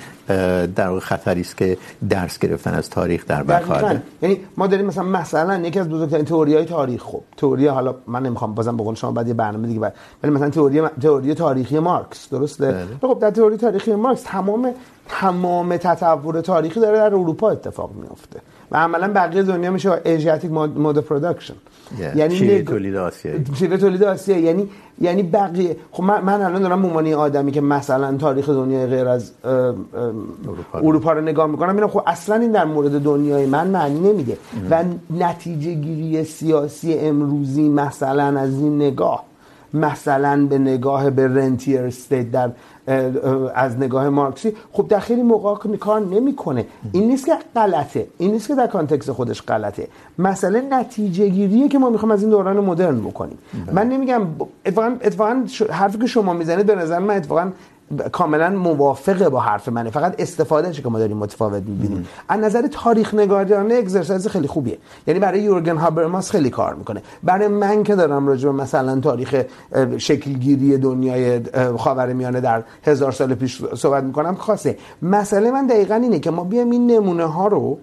در واقع خطری است که درس گرفتن از تاریخ در بر خواهد. یعنی ما داریم مثلا مثلا یکی از بزرگترین تئوریای تاریخ خب تئوری حالا من نمیخوام بازم بقول شما بعد یه برنامه دیگه بعد ولی مثلا تئوری تئوری تاریخی مارکس درسته؟ خب در تئوری تاریخی مارکس تمام تمام تطور تاریخی داره در اروپا اتفاق میفته و عملا بقیه دنیا میشه ایژیاتیک مود پروداکشن یعنی شیوه تولید آسیایی. شیوه تولید آسیایی. یعنی یعنی بقیه خب من, من الان دارم عنوان آدمی که مثلا تاریخ دنیای غیر از اروپا, اروپا رو نگاه میکنم میبینم خب اصلا این در مورد دنیای من معنی نمیده. و نتیجه گیری سیاسی امروزی مثلا از این نگاه مثلا به نگاه به رنتیر استیت در از نگاه مارکسی خب در خیلی موقع کار نمیکنه. این نیست که غلطه. این نیست که در کانتکست خودش غلطه. مسئله نتیجه گیریه که ما میخوام از این دوران مدرن بکنیم. من نمیگم اتفاقا اتفاقا حرفی که شما میزنید به نظر من اتفاقا کاملا موافقه با حرف منه. فقط استفاده که ما داریم متفاوت میبینیم. از نظر تاریخ نگارانه اکسرسایز خیلی خوبیه. یعنی برای یورگن هابرماس خیلی کار میکنه. برای من که دارم راجع به مثلا تاریخ شکلگیری دنیای خاورمیانه در هزار سال پیش صحبت میکنم، خاصه. مسئله من دقیقا اینه که ما بیایم این نمونه ها رو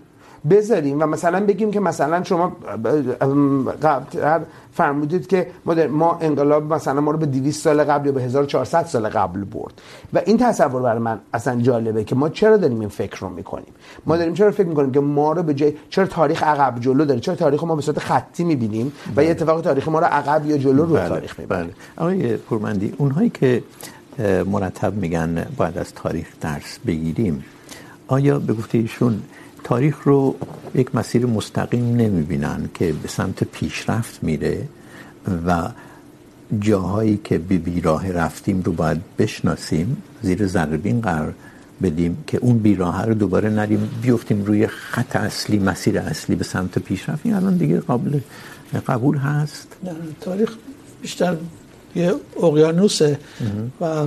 بذاریم و مثلا بگیم که مثلا شما قبل فرمودید که ما, ما انقلاب مثلا ما رو به 200 سال قبل یا به 1400 سال قبل برد. و این تصور برای من اصلا جالبه که ما چرا داریم این فکر رو میکنیم؟ ما داریم چرا فکر میکنیم که ما رو به جای چرا تاریخ عقب جلو داره؟ چرا تاریخ ما به صورت خطی میبینیم؟ و یه اتفاق تاریخ ما رو عقب یا جلو رو تاریخ میبینیم. بله. آقای پورمندی اونهایی که مرتب میگن باید از تاریخ درس بگیریم آیا به گفته ایشون تاریخ رو یک مسیر مستقیم نمیبینن که به سمت پیشرفت میره و جاهایی که به بیراه رفتیم رو باید بشناسیم. زیر ذربین قرار بدیم که اون بیراه رو دوباره نریم بیفتیم روی خط اصلی مسیر اصلی به سمت پیشرفت. این الان دیگه قابل قبول هست. تاریخ بیشتر یه اقیانوسه و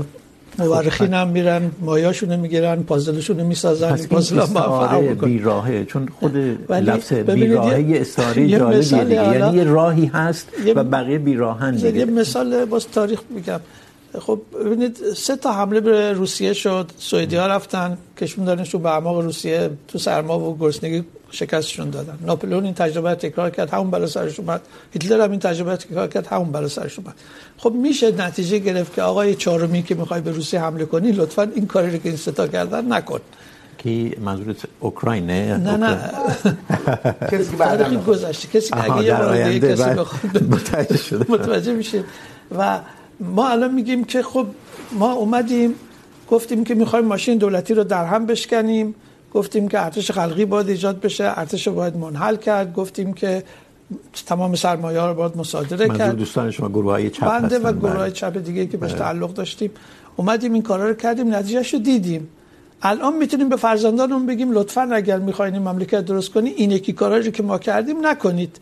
مورخین هم میرن مایاشون رو میگیرن پازلشون رو میسازن پازل هم استعاره بیراهه چون خود لفظ بیراهه یه استعاره جالبیه دیگه. یعنی یه راهی هست و بقیه بیراهن دیگه یه مثال باز تاریخ میگم. خب ببینید سه تا حمله به روسیه شد. سوئدی ها رفتن کشوندنشون به اعماق روسیه تو سرما و گرسنگی شکستشون دادن. ناپلئون این تجربه تکرار کرد همون بلا سرش اومد هیتلر هم این تجربه تکرار کرد همون بلا سرش اومد خب میشه نتیجه گرفت که آقای چهارمی که میخوای به روسیه حمله کنی لطفا این کاری رو که این ستا کردن نکن. کی منظورت اوکراین نه نه. نه [laughs] کسی که بعد گذشته. کسی که اگه یه بار کسی بخواد متوجه شده. متوجه میشه و ما الان میگیم که خب ما اومدیم گفتیم که میخوایم ماشین دولتی رو در هم بشکنیم. گفتیم که ارتش خلقی باید ایجاد بشه ارتش رو باید منحل کرد. گفتیم که تمام سرمایه ها رو باید مصادره کرد. دوستان شما گروه های چپ بنده و گروه های چپ دیگه که بهش تعلق داشتیم. اومدیم این کارا رو کردیم نتیجهش رو دیدیم. الان میتونیم به فرزندانمون بگیم لطفا اگر میخواین این مملکت درست کنی این یکی کارا رو که ما کردیم نکنید.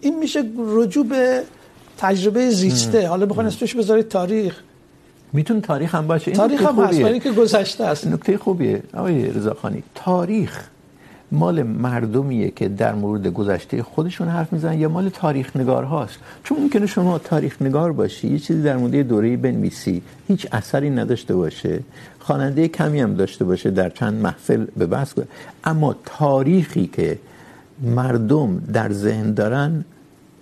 این میشه رجوع به تجربه زیسته. حالا بخواین اسمش بذارید تاریخ. میتونه تاریخ هم باشه؟ تاریخ هم هست برای که گذشته است. نکته خوبیه. آقای رضاخانی تاریخ مال مردمیه که در مورد گذشته خودشون حرف میزنن یا مال تاریخ نگار هاست چون ممکنه شما تاریخ نگار باشی یه چیزی در مورد دوره بنویسی هیچ اثری نداشته باشه خواننده کمی هم داشته باشه در چند محفل به بس کنه. اما تاریخی که مردم در ذهن دارن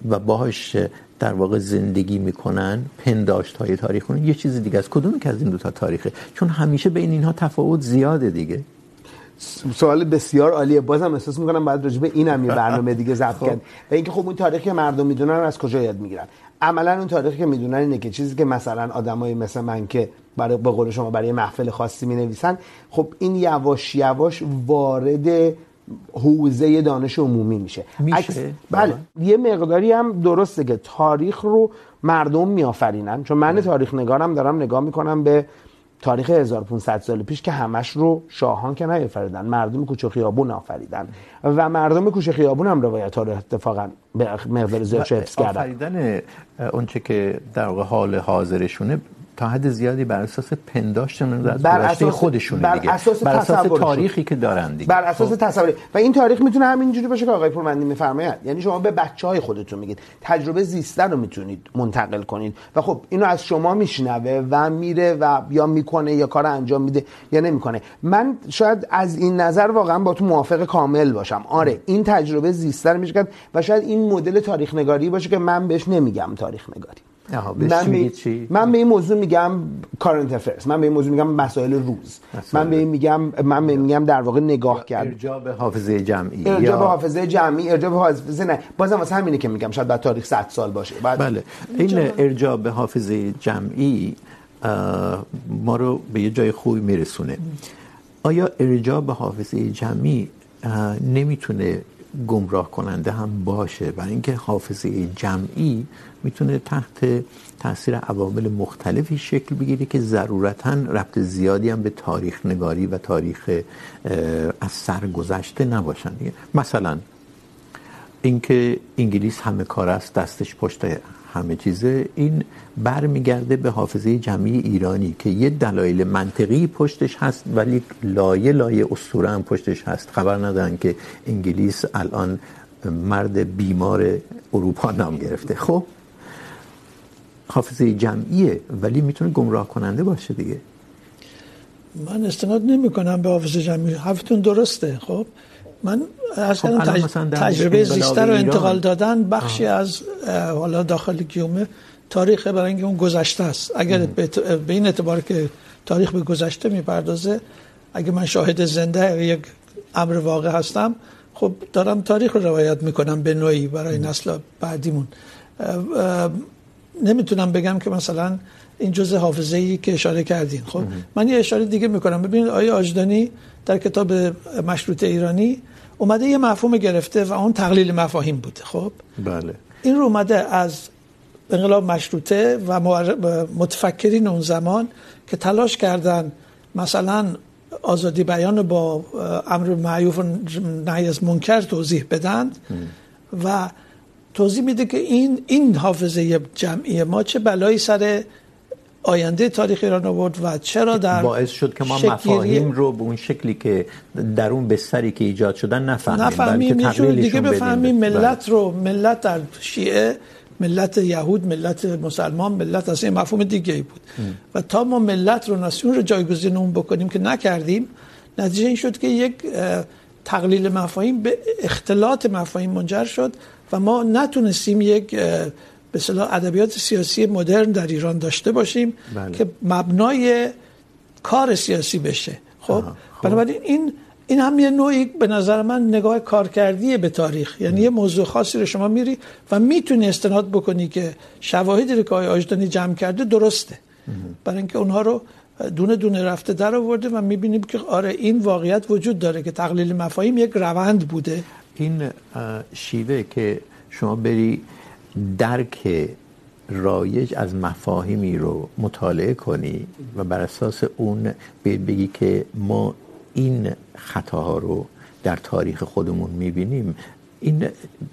و باهاش در واقع زندگی میکنن پنداشت های تاریخون یه چیز دیگه است. کدوم که از این دو تا تاریخه؟ چون همیشه بین اینها تفاوت زیاده دیگه. سوال بسیار عالیه. بازم احساس میکنم بعد راجع به اینم یه برنامه دیگه ضبط کرد و اینکه خب اون تاریخی که مردم میدونن از کجا یاد میگیرن. عملا اون تاریخی که میدونن اینه که چیزی که مثلا آدمای مثل من که برای به قول شما برای محفل خاصی مینویسن خب این یواش یواش وارد حوزه دانش عمومی میشه. میشه؟ بله. یه مقداری هم درسته که تاریخ رو مردم میآفرینن. چون من تاریخ نگارم دارم نگاه میکنم به تاریخ 1500 سال پیش که همش رو شاهان که نیافریدن. مردم کوچه خیابون آفریدن. و مردم کوچه خیابون هم روایت ها رو اتفاقا به مقدار زیاد حفظ کردن. آفریدن اونچه که در حال حاضرشونه تا حد زیادی بر اساس پنداشتن از بر اساس- خودشونه بر دیگه. اساس بر اساس. تاریخی که دارن دیگه. بر اساس خب. تصوری. و این تاریخ میتونه همینجوری باشه که آقای پورمندی میفرمایند یعنی شما به بچه های خودتون میگید. تجربه زیسته رو میتونید منتقل کنید. و خب اینو از شما میشنوه و میره و یا میکنه یا کار انجام میده یا نمیکنه. من شاید از این نظر واقعا با تو موافق کامل باشم. آره این تجربه زیسته رو میشه و شاید این مدل تاریخ نگاری باشه که من بهش نمیگم تاریخ نگاری من به چی؟ من به این موضوع میگم کارنت افرز من به این موضوع میگم مسائل روز مسائل. من به این میگم من به این میگم در واقع نگاه کرد. ارجاع به حافظه جمعی ارجاع یا- به حافظه جمعی ارجاع به حافظه نه. بازم واسه همینه که میگم شاید بعد تاریخ 100 سال باشه. بعد بله. این ارجاع به حافظه جمعی ما رو به یه جای خوبی میرسونه. آیا ارجاع به حافظه جمعی نمیتونه گمراه کننده هم باشه؟ برای اینکه حافظه جمعی میتونه تحت تاثیر عوامل مختلفی شکل بگیره که ضرورتا ربط زیادی هم به تاریخ نگاری و تاریخ از سر گذشته نباشن دیگه. مثلا اینکه انگلیس همه کار است، دستش پشت همه چیزه، این برمیگرده به حافظه جمعی ایرانی که یه دلایل منطقی پشتش هست ولی لایه لایه اسطوره هم پشتش هست خبر ندارن که انگلیس الان مرد بیمار اروپا نام گرفته خب حافظه جمعیه ولی میتونه گمراه کننده باشه دیگه. من استناد نمی کنم به حافظ جمعی. حرفتون درسته خب؟ من از خب، تج... تجربه زیسته رو انتقال دادن بخشی از اه، حالا داخل گیومه تاریخ برای اینکه اون گذشته است. اگر به, این اعتبار که تاریخ به گذشته میپردازه اگه من شاهد زنده یک امر واقع هستم خب دارم تاریخ رو روایت میکنم به نوعی برای نسل بعدیمون. نمیتونم بگم که مثلا این جزء حافظه ای که اشاره کردین خب؟ من یه اشاره دیگه میکنم. ببینید آیه آجدانی در کتاب مشروط ایرانی اومده یه مفهوم گرفته و اون تقلیل مفاهیم بوده خب؟ بله. این رو اومده از انقلاب مشروطه و متفکرین اون زمان که تلاش کردن مثلا آزادی بیان با امر معیوف و نهی از منکر توضیح بدن و توضیح میده که این این حافظه جمعی ما چه بلایی سر آینده تاریخ ایران آورد و چرا در باعث شد که ما مفاهیم رو به اون شکلی که در اون بستری که ایجاد شدن نفهمیم. نفهمیم. یه جور دیگه. بفهمیم. ملت رو ملت در شیعه ملت یهود ملت مسلمان ملت این مفهوم دیگه ای بود. و تا ما ملت رو ناسیون رو جایگزین اون بکنیم که نکردیم نتیجه این شد که یک تقلیل مفاهیم به اختلاط مفاهیم منجر شد و ما نتونستیم یک به اصطلاح ادبیات سیاسی مدرن در ایران داشته باشیم بله. که مبنای کار سیاسی بشه. خب. بنابراین این این هم یه نوعی به نظر من نگاه کارکردیه به تاریخ. یعنی یه موضوع خاصی رو شما میری و میتونی استناد بکنی که شواهدی رو که آقای آجدانی جمع کرده درسته. برای اینکه اونها رو دونه دونه رفته در آورده و میبینیم که آره این واقعیت وجود داره که تقلیل مفاهیم یک روند بوده. این شیوه که شما بری درک رایج از مفاهیمی رو مطالعه کنی و بر اساس اون بگی که ما این خطاها رو در تاریخ خودمون میبینیم این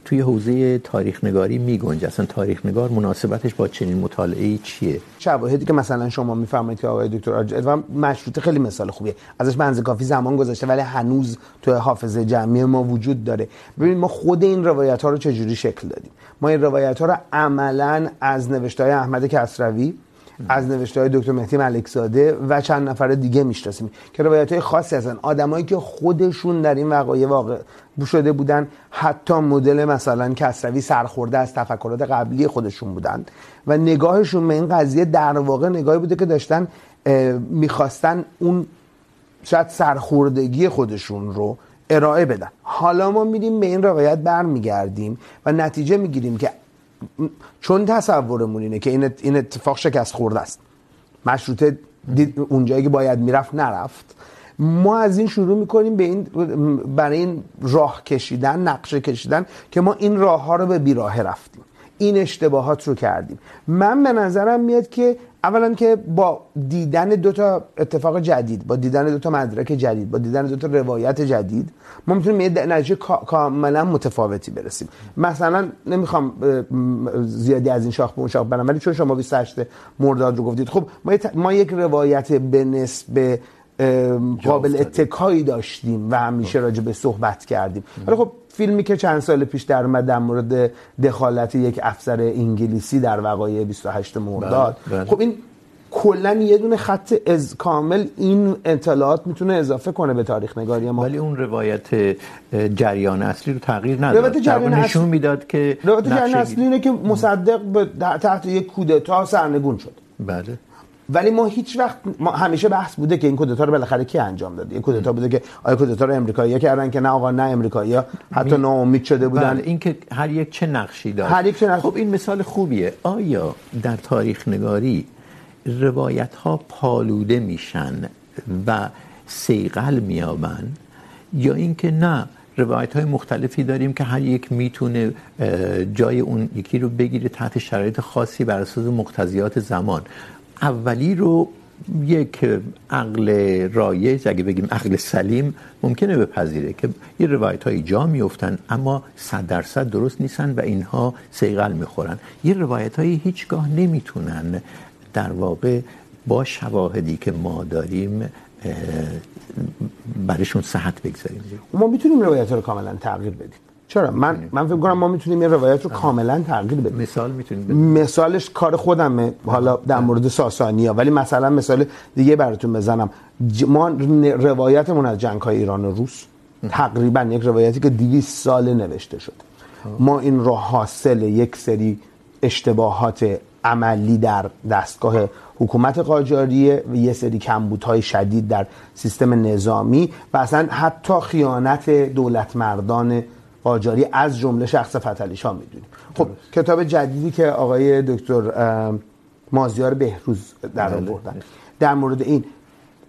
توی حوزه تاریخ نگاری میگنجه اصلا تاریخ نگار مناسبتش با چنین مطالعه چیه؟ شواهدی که مثلا شما میفرمایید که آقای دکتر آرجت و مشروطه خیلی مثال خوبیه. ازش بنز کافی زمان گذشته ولی هنوز تو حافظه جمعی ما وجود داره. ببینید، ما خود این روایت ها رو چجوری شکل دادیم؟ ما این روایت ها رو عملا از نوشته های احمد کسروی از نوشته های دکتر مهدی ملکزاده و چند نفر دیگه میشناسیم که روایت های خاصی هستن آدمایی که خودشون در این وقایع واقع شده بودن، حتی مدل مثلا کسروی سرخورده از تفکرات قبلی خودشون بودن و نگاهشون به این قضیه در واقع نگاهی بوده که داشتن میخواستن اون شاید سرخوردگی خودشون رو ارائه بدن. حالا ما میریم به این روایت برمیگردیم و نتیجه میگیریم که چون تصورمون اینه که این این اتفاق شکست خورده است. مشروطه دید اونجایی که باید میرفت، نرفت. ما از این شروع میکنیم به این برای این راه کشیدن، نقشه کشیدن که ما این راه ها رو به بیراه رفتیم. این اشتباهات رو کردیم. من به نظرم میاد که اولا که با دیدن دو تا اتفاق جدید با دیدن دو تا مدرک جدید با دیدن دو تا روایت جدید ما میتونیم یه نتیجه کاملا متفاوتی برسیم. مثلا نمیخوام زیادی از این شاخ به اون شاخ برم ولی چون شما 28 مرداد رو گفتید خب ما, ما یک روایت به نسبه قابل اتکایی داشتیم و همیشه راجع به صحبت کردیم. ولی خب فیلمی که چند سال پیش در اومد در مورد دخالت یک افسر انگلیسی در وقایع 28 مرداد. خب این کلا یه دونه خط از کامل این اطلاعات میتونه اضافه کنه به تاریخ نگاری ما. ولی اون روایت جریان اصلی رو تغییر نداد. روایت جریان نشون میداد که روایت جریان اصلی اینه که مصدق به تحت یک کودتا سرنگون شد. بله. ولی ما هیچ وقت ما همیشه بحث بوده که این کودتا رو بالاخره کی انجام داده؟ این کودتا بوده که آیا کودتا رو امریکایی‌ها کردن که نه آقا نه امریکایی‌ها حتی ناامید شده بودن. این که هر یک چه نقشی داشت. هر یک چه نقشی خب این مثال خوبیه. آیا در تاریخ نگاری روایت ها پالوده میشن و سیقل میابن؟ یا اینکه نه روایت های مختلفی داریم که هر یک میتونه جای اون یکی رو بگیره تحت شرایط خاصی بر اساس مقتضیات زمان. اولی رو یک عقل رایج، اگه بگیم عقل سلیم، ممکنه بپذیره که یه روایت های جا میفتن اما صد درصد درست نیستن و اینها سیغل میخورن. یه روایت های هیچگاه نمیتونن در واقع با شواهدی که ما داریم برشون صحت بگذاریم. ما میتونیم روایت رو کاملا تغییر بدیم. چرا؟ من من فکر کنم ما میتونیم یه روایت رو کاملا تغییر بدیم. مثال میتونیم بدیم مثالش کار خودمه. حالا در مورد ساسانیا ولی مثلا مثال دیگه براتون بزنم. ما روایتمون از جنگ های ایران و روس تقریباً یک روایتی که 200 سال نوشته شد. ما این رو حاصل یک سری اشتباهات عملی در دستگاه حکومت قاجاریه و یه سری کمبودهای شدید در سیستم نظامی و اصلا حتی خیانت دولت مردان قاجاری از جمله شخص فتلی شاه میدونیم. خب کتاب جدیدی که آقای دکتر مازیار بهروز در آوردن. در مورد این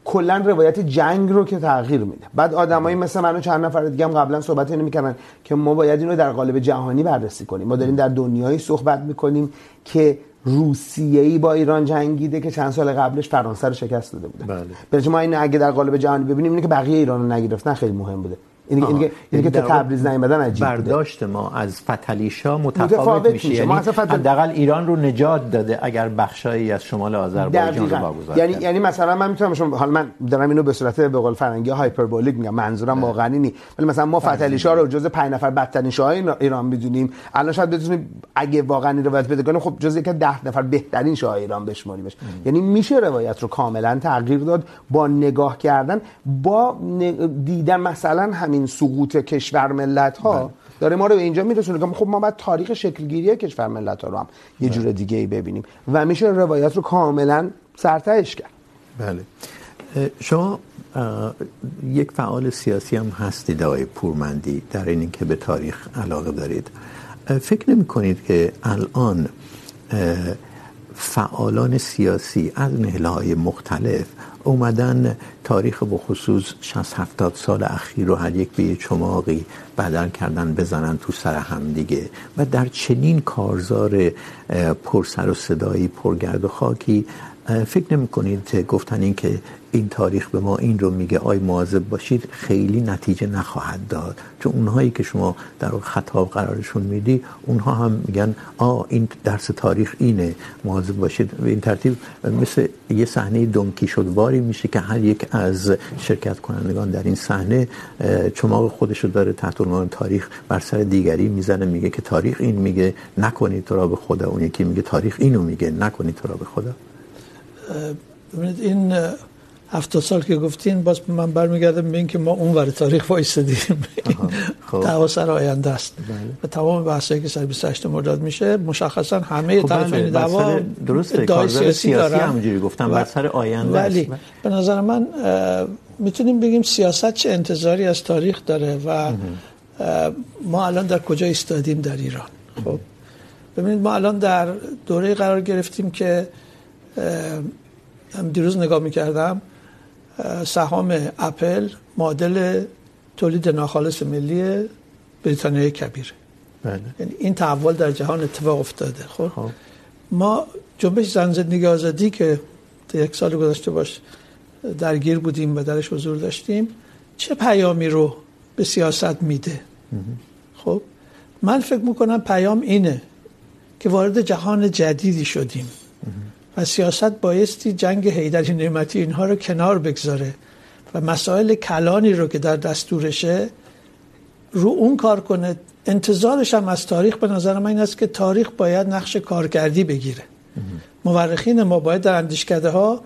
کلا روایت جنگ رو که تغییر میده. بعد آدمایی مثل من و چند نفر دیگه هم قبلا صحبت اینو میکردن که ما باید اینو در قالب جهانی بررسی کنیم. ما داریم در دنیای صحبت میکنیم که روسیه ای با ایران جنگیده که چند سال قبلش فرانسه رو شکست داده بوده. بله. ما این اگه در قالب جهانی ببینیم اینه که بقیه ایران رو نگرفتن خیلی مهم بوده. این این این که تو تبریز نیومدن عجیب برداشت ما از فتلیشا متفاوت, متفاوت میشه. یعنی فتل... حداقل ایران رو نجات داده اگر بخشایی از شمال آذربایجان رو واگذار یعنی یعنی مثلا من میتونم شما حالا من دارم اینو به صورت به قول فرنگی هایپربولیک میگم. منظورم واقعا اینی. ولی مثلا ما فتلیشا رو جز 5 نفر بدترین شاه ایران میدونیم. الان شاید بتونیم اگه واقعا روایت بده کنیم خب جز یک 10 نفر بهترین شاه ایران بشماریمش. یعنی میشه روایت رو کاملا تغییر داد با نگاه کردن با دیدن مثلا همین سقوط کشور ملت ها داره ما رو به اینجا میرسونه. که خب ما باید تاریخ شکلگیری کشور ملت ها رو هم یه جور دیگه ای ببینیم. و میشه روایت رو کاملا سرتهش کرد. بله. شما یک فعال سیاسی هم هستید آقای پورمندی در این که به تاریخ علاقه دارید. فکر نمی کنید که الان فعالان سیاسی از نهلهای مختلف اومدن تاریخ بخصوص 60 70 سال اخیر رو هر یک به یه چماقی بدل کردن بزنن تو سر هم دیگه. و در چنین کارزار پر سر و صدایی، پرگرد و خاکی فکر نمی کنید گفتن این که این تاریخ به ما این رو میگه، آی مواظب باشید، خیلی نتیجه نخواهد داد. چون اونهایی که شما در خطاب قرارشون میدی، اونها هم میگن، آ، این درس تاریخ اینه مواظب باشید. به این ترتیب، مثل یه صحنه دونکی شد شدواری میشه که هر یک از شرکت کنندگان در این صحنه چماق خودش رو داره تحت عنوان تاریخ بر سر دیگری میزنه، میگه که تاریخ این میگه، نکنید تو را به خدا. اون یکی میگه تاریخ اینو میگه، نکنید تو را به خدا. ببینید، این هفتاد سال که گفتین باز من برمیگردم به این که ما اون ور تاریخ وایسادیم. [laughs] دعوا سر آینده است. و تمام بحثایی که سر 28 مرداد میشه مشخصا همه طرفین دعوا درسته ادعای سیاسی همونجوری گفتم بر سر آینده ولی به نظر من میتونیم بگیم سیاست چه انتظاری از تاریخ داره و ما الان در کجا ایستادیم در ایران. خب ببینید ما الان در دوره قرار گرفتیم که دیروز نگاه میکردم سهام اپل معادل تولید ناخالص ملی بریتانیای کبیر. یعنی این تحول در جهان اتفاق افتاده خب؟ ما جنبش زن زندگی آزادی که تا یک سال گذشته باش درگیر بودیم و درش حضور داشتیم چه پیامی رو به سیاست میده؟ خب من فکر میکنم پیام اینه که وارد جهان جدیدی شدیم. و سیاست بایستی جنگ حیدری نعمتی اینها رو کنار بگذاره و مسائل کلانی رو که در دستورشه رو اون کار کنه. انتظارش هم از تاریخ به نظر من این است که تاریخ باید نقش کارکردی بگیره. مورخین ما باید در اندیشکده ها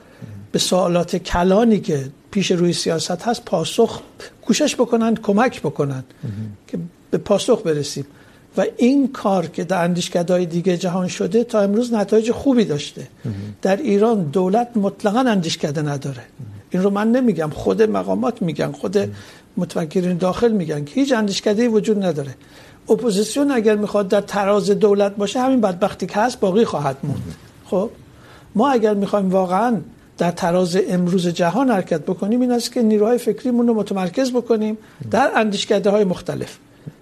به سوالات کلانی که پیش روی سیاست هست پاسخ کوشش بکنن کمک بکنن که به پاسخ برسیم. و این کار که در اندیشکده های دیگه جهان شده تا امروز نتایج خوبی داشته. در ایران دولت مطلقا اندیشکده نداره. این رو من نمیگم. خود مقامات میگن، خود متفکرین داخل میگن که هیچ اندیشکده وجود نداره. اپوزیسیون اگر میخواد در تراز دولت باشه، همین بدبختی که هست باقی خواهد موند. خب، ما اگر میخوایم واقعا در تراز امروز جهان حرکت بکنیم، این است که نیروهای فکریمون رو متمرکز بکنیم در اندیشکده های مختلف.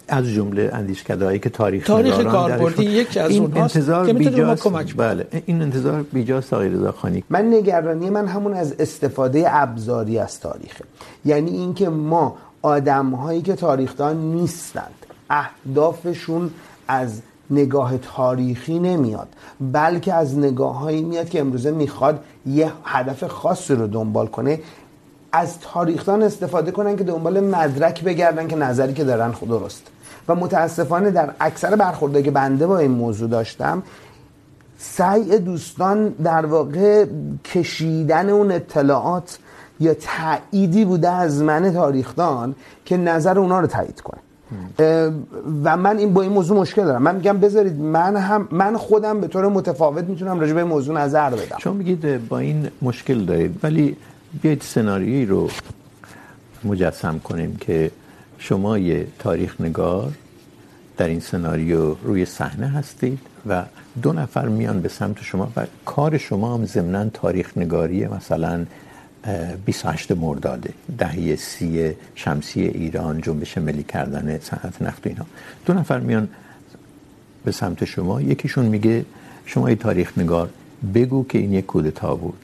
از جمله اندیشکده هایی که تاریخ تاریخ کاربردی یکی از اونهاست که میتونه ما کمک بله این انتظار بیجاست آقای رضا خانی من نگرانی من همون از استفاده ابزاری از تاریخه. یعنی اینکه ما آدم هایی که تاریخدان نیستند اهدافشون از نگاه تاریخی نمیاد بلکه از نگاه هایی میاد که امروزه میخواد یه هدف خاصی رو دنبال کنه از تاریخدان استفاده کنن که دنبال مدرک بگردن که نظری که دارن خود درست. و متاسفانه در اکثر برخورده که بنده با این موضوع داشتم، سعی دوستان در واقع کشیدن اون اطلاعات یا تاییدی بوده از من تاریخدان که نظر اونا رو تایید کنه. و من این با این موضوع مشکل دارم. من میگم بذارید من هم من خودم به طور متفاوت میتونم راجع به این موضوع نظر بدم. شما میگید با این مشکل دارید، ولی بیایید سناریویی رو مجسم کنیم که شما یه تاریخ نگار در این سناریو روی صحنه هستید و دو نفر میان به سمت شما و کار شما هم ضمنا تاریخ نگاری، مثلا 28 مرداد، دهه سی شمسی ایران، جنبش ملی کردن صنعت نفت و اینا دو نفر میان به سمت شما. یکیشون میگه شما ای تاریخ نگار، بگو که این یک کودتا بود.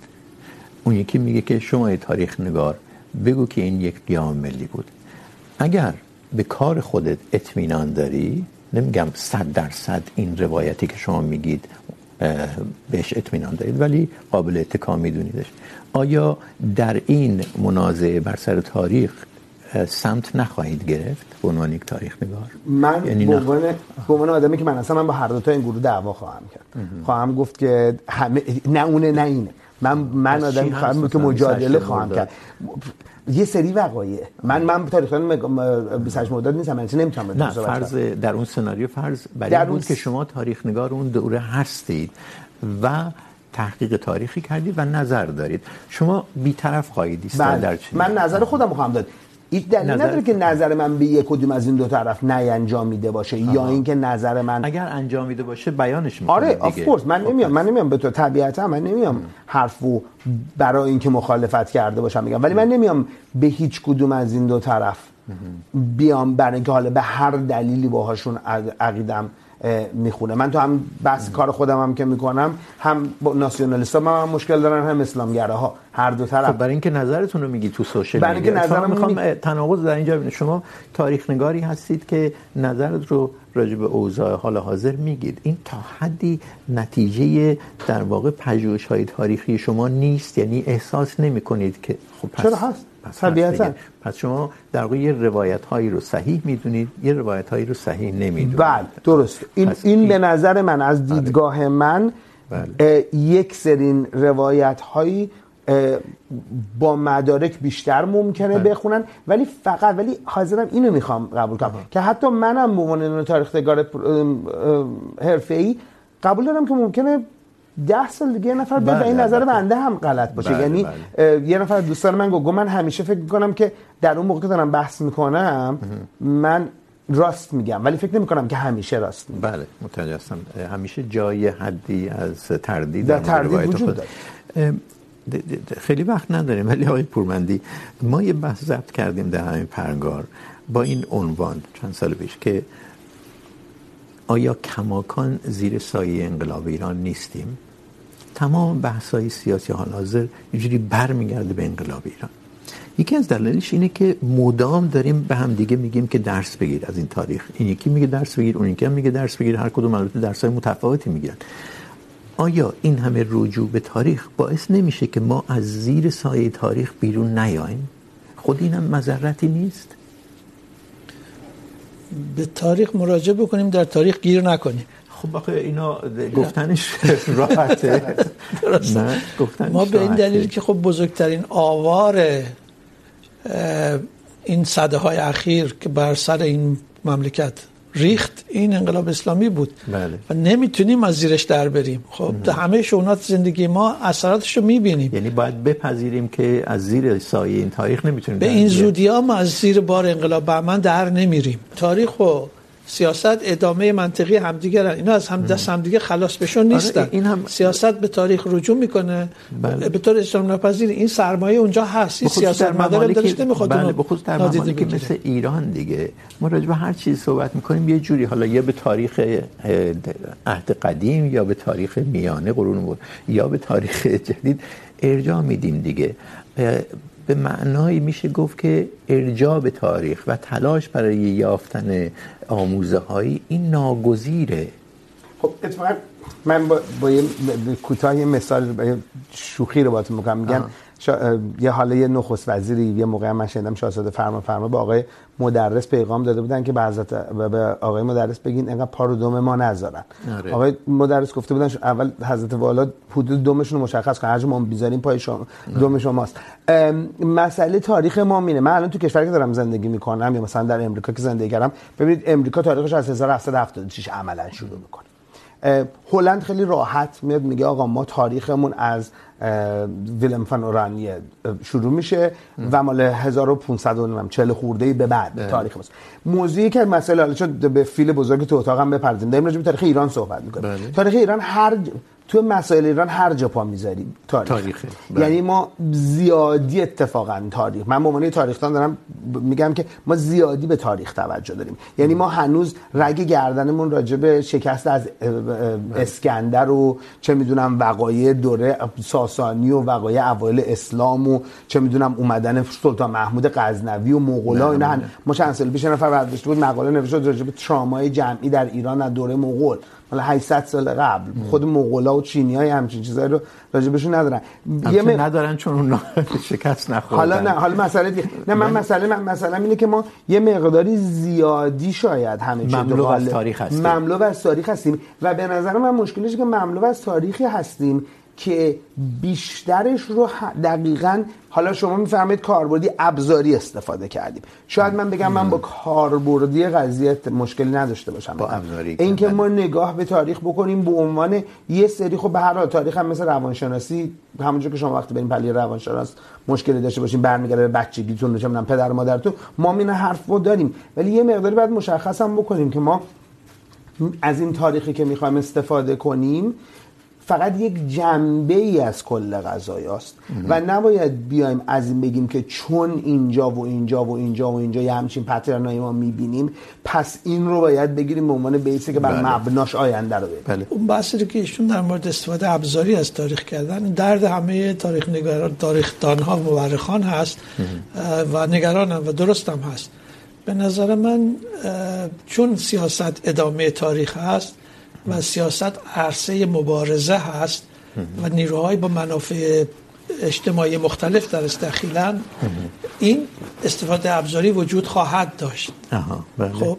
اون یکی میگه که شما ای تاریخ نگار، بگو که این یک قیام ملی بود. اگر به کار خودت اطمینان داری نمیگم صد درصد این روایتی که شما میگید بهش اطمینان دارید ولی قابل اتکا میدونیدش. آیا در این منازعه بر سر تاریخ سمت نخواهید گرفت؟ به عنوان یک تاریخ نگار. من یعنی به عنوان به عنوان آدمی که من اصلا من با هر دو تا این گروه دعوا خواهم کرد. خواهم گفت که همه نه اونه نه اینه. من من آدمی خواهم که مجادله خواهم کرد. یه سری وقایع. من من تاریخدان 28 مرداد نیستم من نمیتونم نه فرض در اون سناریو فرض برای بود اون... که شما تاریخ نگار اون دوره هستید و تحقیق تاریخی کردید و نظر دارید. شما بی‌طرف خواهید ایستاد در چی من نظر خودم خواهم داد. هیچ دلیل نداره که نظر من به یک کدوم از این دو طرف نینجامیده باشه آها. یا اینکه نظر من اگر انجامیده باشه بیانش میکنه آره آف کورس من نمیام من نمیام به تو طبیعتا من نمیام حرفو برای اینکه مخالفت کرده باشم میگم ولی من نمیام به هیچ کدوم از این دو طرف بیام برای اینکه حالا به هر دلیلی باهاشون عقیدم میخونه من تو هم بحث کار خودم هم که میکنم هم با ناسیونالیستا من هم مشکل دارن هم اسلامگراها. هر دو طرف. خب برای اینکه نظرتون رو میگی تو سوشال برای اینکه نظرم میخوام می... تناقض در اینجا ببینید شما تاریخ نگاری هستید که نظرت رو راجع به اوضاع حال حاضر میگید. این تا حدی نتیجه در واقع پژوهش‌های تاریخی شما نیست یعنی احساس نمی‌کنید که خب پس چرا هست؟ طبیعتا پس شما در واقع یه روایت هایی رو صحیح میدونید یه روایت هایی رو صحیح نمیدونید بله درست این این, به نظر من از دیدگاه من بله. یک سرین روایت هایی با مدارک بیشتر ممکنه بله. بخونن ولی فقط ولی حاضرم اینو میخوام قبول کنم آه. که حتی منم به عنوان تاریخ نگار حرفه‌ای قبول دارم که ممکنه ده سال دیگه یه نفر بیاد این نظر بنده هم غلط باشه. یعنی. یه نفر دوستان من گفت من همیشه فکر میکنم که در اون موقع که دارم بحث میکنم من راست میگم. ولی فکر نمی کنم که همیشه راست میگم. بله متوجه هستم. همیشه جای حدی از تردید در تردید وجود داره. خیلی وقت نداریم ولی آقای پورمندی ما یه بحث ضبط کردیم در همین پرگار با این عنوان چند سال پیش که آیا کماکان زیر سایه انقلاب ایران نیستیم؟ تمام بحث های سیاسی حال حاضر اینجوری برمیگرده به انقلاب ایران. یکی از دلایلش اینه که مدام داریم به هم دیگه میگیم که درس بگیر از این تاریخ. این یکی میگه درس بگیر اون یکی هم میگه درس بگیر هر کدوم البته درس‌های متفاوتی میگیرن. آیا این همه رجوع به تاریخ باعث نمیشه که ما از زیر سایه تاریخ بیرون نیاییم؟ خود این هم مذرتی نیست؟ به تاریخ مراجعه بکنیم، در تاریخ گیر نکنیم. خب آخه اینا گفتنش [laughs] راحته. نه گفتنش ما به این دلیل که خب بزرگترین آوار این صده های اخیر که بر سر این مملکت ریخت این انقلاب اسلامی بود. بله. و نمیتونیم از زیرش در بریم. خب در همه شونات زندگی ما اثراتش رو میبینیم. یعنی باید بپذیریم که از زیر سایه این تاریخ نمیتونیم به این زودی ها ما از زیر بار انقلاب بهمن در نمیریم. تاریخ و سیاست ادامه منطقی همدیگه اینا از هم دست همدیگه خلاص بشون نیستن. این هم سیاست به تاریخ رجوع میکنه. بله. به طور اجتماع ناپذیر این سرمایه اونجا هست. این سیاست مدار دلش نمیخواد بله به خصوص در ممالکی که مثل ایران دیگه ما راجع به هر چیز صحبت میکنیم یه جوری حالا یا به تاریخ عهد قدیم یا به تاریخ میانه قرون یا به تاریخ جدید ارجاع میدیم دیگه. به معنای میشه گفت که ارجاع به تاریخ و تلاش برای یافتن آموزه هایی این ناگزیره. خب اتفاقا من با, با یه کوتاه مثال شوخی رو باهاتون میگم میگن شا... یه حاله یه نخست وزیری یه موقع من شنیدم شاهزاده فرما فرما به آقای مدرس پیغام داده بودن که به حضرت به آقای مدرس بگین انقدر پارو دوم ما نذارن. آره. آقای مدرس گفته بودن اول حضرت والا حدود دومشون رو مشخص کنن. هر ما میذاریم پای شما دوم شماست. مسئله تاریخ ما مینه من الان تو کشوری که دارم زندگی میکنم یا مثلا در امریکا که زندگی کردم ببینید امریکا تاریخش از 1776 عملا شروع میکنه. هلند خیلی راحت میاد میگه آقا ما تاریخمون از ویلم فان اورانیه شروع میشه و مال 1540 خورده ای به بعد تاریخ ماست. موضوعی که مسئله حالا چون به فیل بزرگ تو اتاقم بپردازیم داریم راجع به تاریخ ایران صحبت میکنیم. تاریخ ایران هر تو مسائل ایران هر جا پا میذاریم تاریخ, تاریخ. یعنی ما زیادی اتفاقا تاریخ. من به عنوان تاریخدان دارم میگم که ما زیادی به تاریخ توجه داریم. یعنی ما هنوز رگ گردنمون راجع به شکست از اسکندر و چه میدونم وقایع دوره ساسانی و وقایع اوایل اسلام و چه میدونم اومدن سلطان محمود غزنوی و مغولا اینا ما چند سال پیش نفر برداشته بود مقاله نوشته راجع به ترامای جمعی در ایران از دوره مغول. حالا 800 سال قبل. خود مغولا و چینیای همچین چیزایی رو راجبشون ندارن. یه م... ندارن چون اون [laughs] شکست نخوردن. حالا نه حالا مسئله دیگه. نه من مسئله من مثلا اینه که ما یه مقداری زیادی شاید همه چیز مملو از تاریخ هستیم. مملو از تاریخ هستیم. و به نظر من مشکلش که مملو از تاریخی هستیم. که بیشترش رو دقیقا حالا شما میفهمید کاربردی ابزاری استفاده کردیم. شاید من بگم من با کاربردی قضیه مشکلی نداشته باشم. با ابزاری اینکه ما نگاه به تاریخ بکنیم به عنوان یه سری خب به هر حال تاریخ هم مثل روانشناسی همونجور که شما وقتی بریم پلی روانشناس مشکلی داشته باشیم برمیگرده به بچگیتون چه میدونم پدر مادرتون ما این حرف رو داریم. ولی یه مقداری بعد مشخص هم بکنیم که ما از این تاریخی که میخوایم استفاده کنیم فقط یک جنبه ای از کل قضایی است و نباید بیایم از این بگیم که چون اینجا و اینجا و اینجا و اینجا یه همچین پترنایی ما میبینیم پس این رو باید بگیریم به عنوان بیسی که بر مبناش آینده رو ببینیم. بله. اون بحثی رو که ایشون در مورد استفاده ابزاری از تاریخ کردن درد همه تاریخ نگاران تاریخدان ها و مورخان هست و نگران هم و درست هم هست. به نظر من چون سیاست ادامه تاریخ هست و سیاست عرصه مبارزه هست و نیروهای با منافع اجتماعی مختلف در استخیلا این استفاده ابزاری وجود خواهد داشت. خب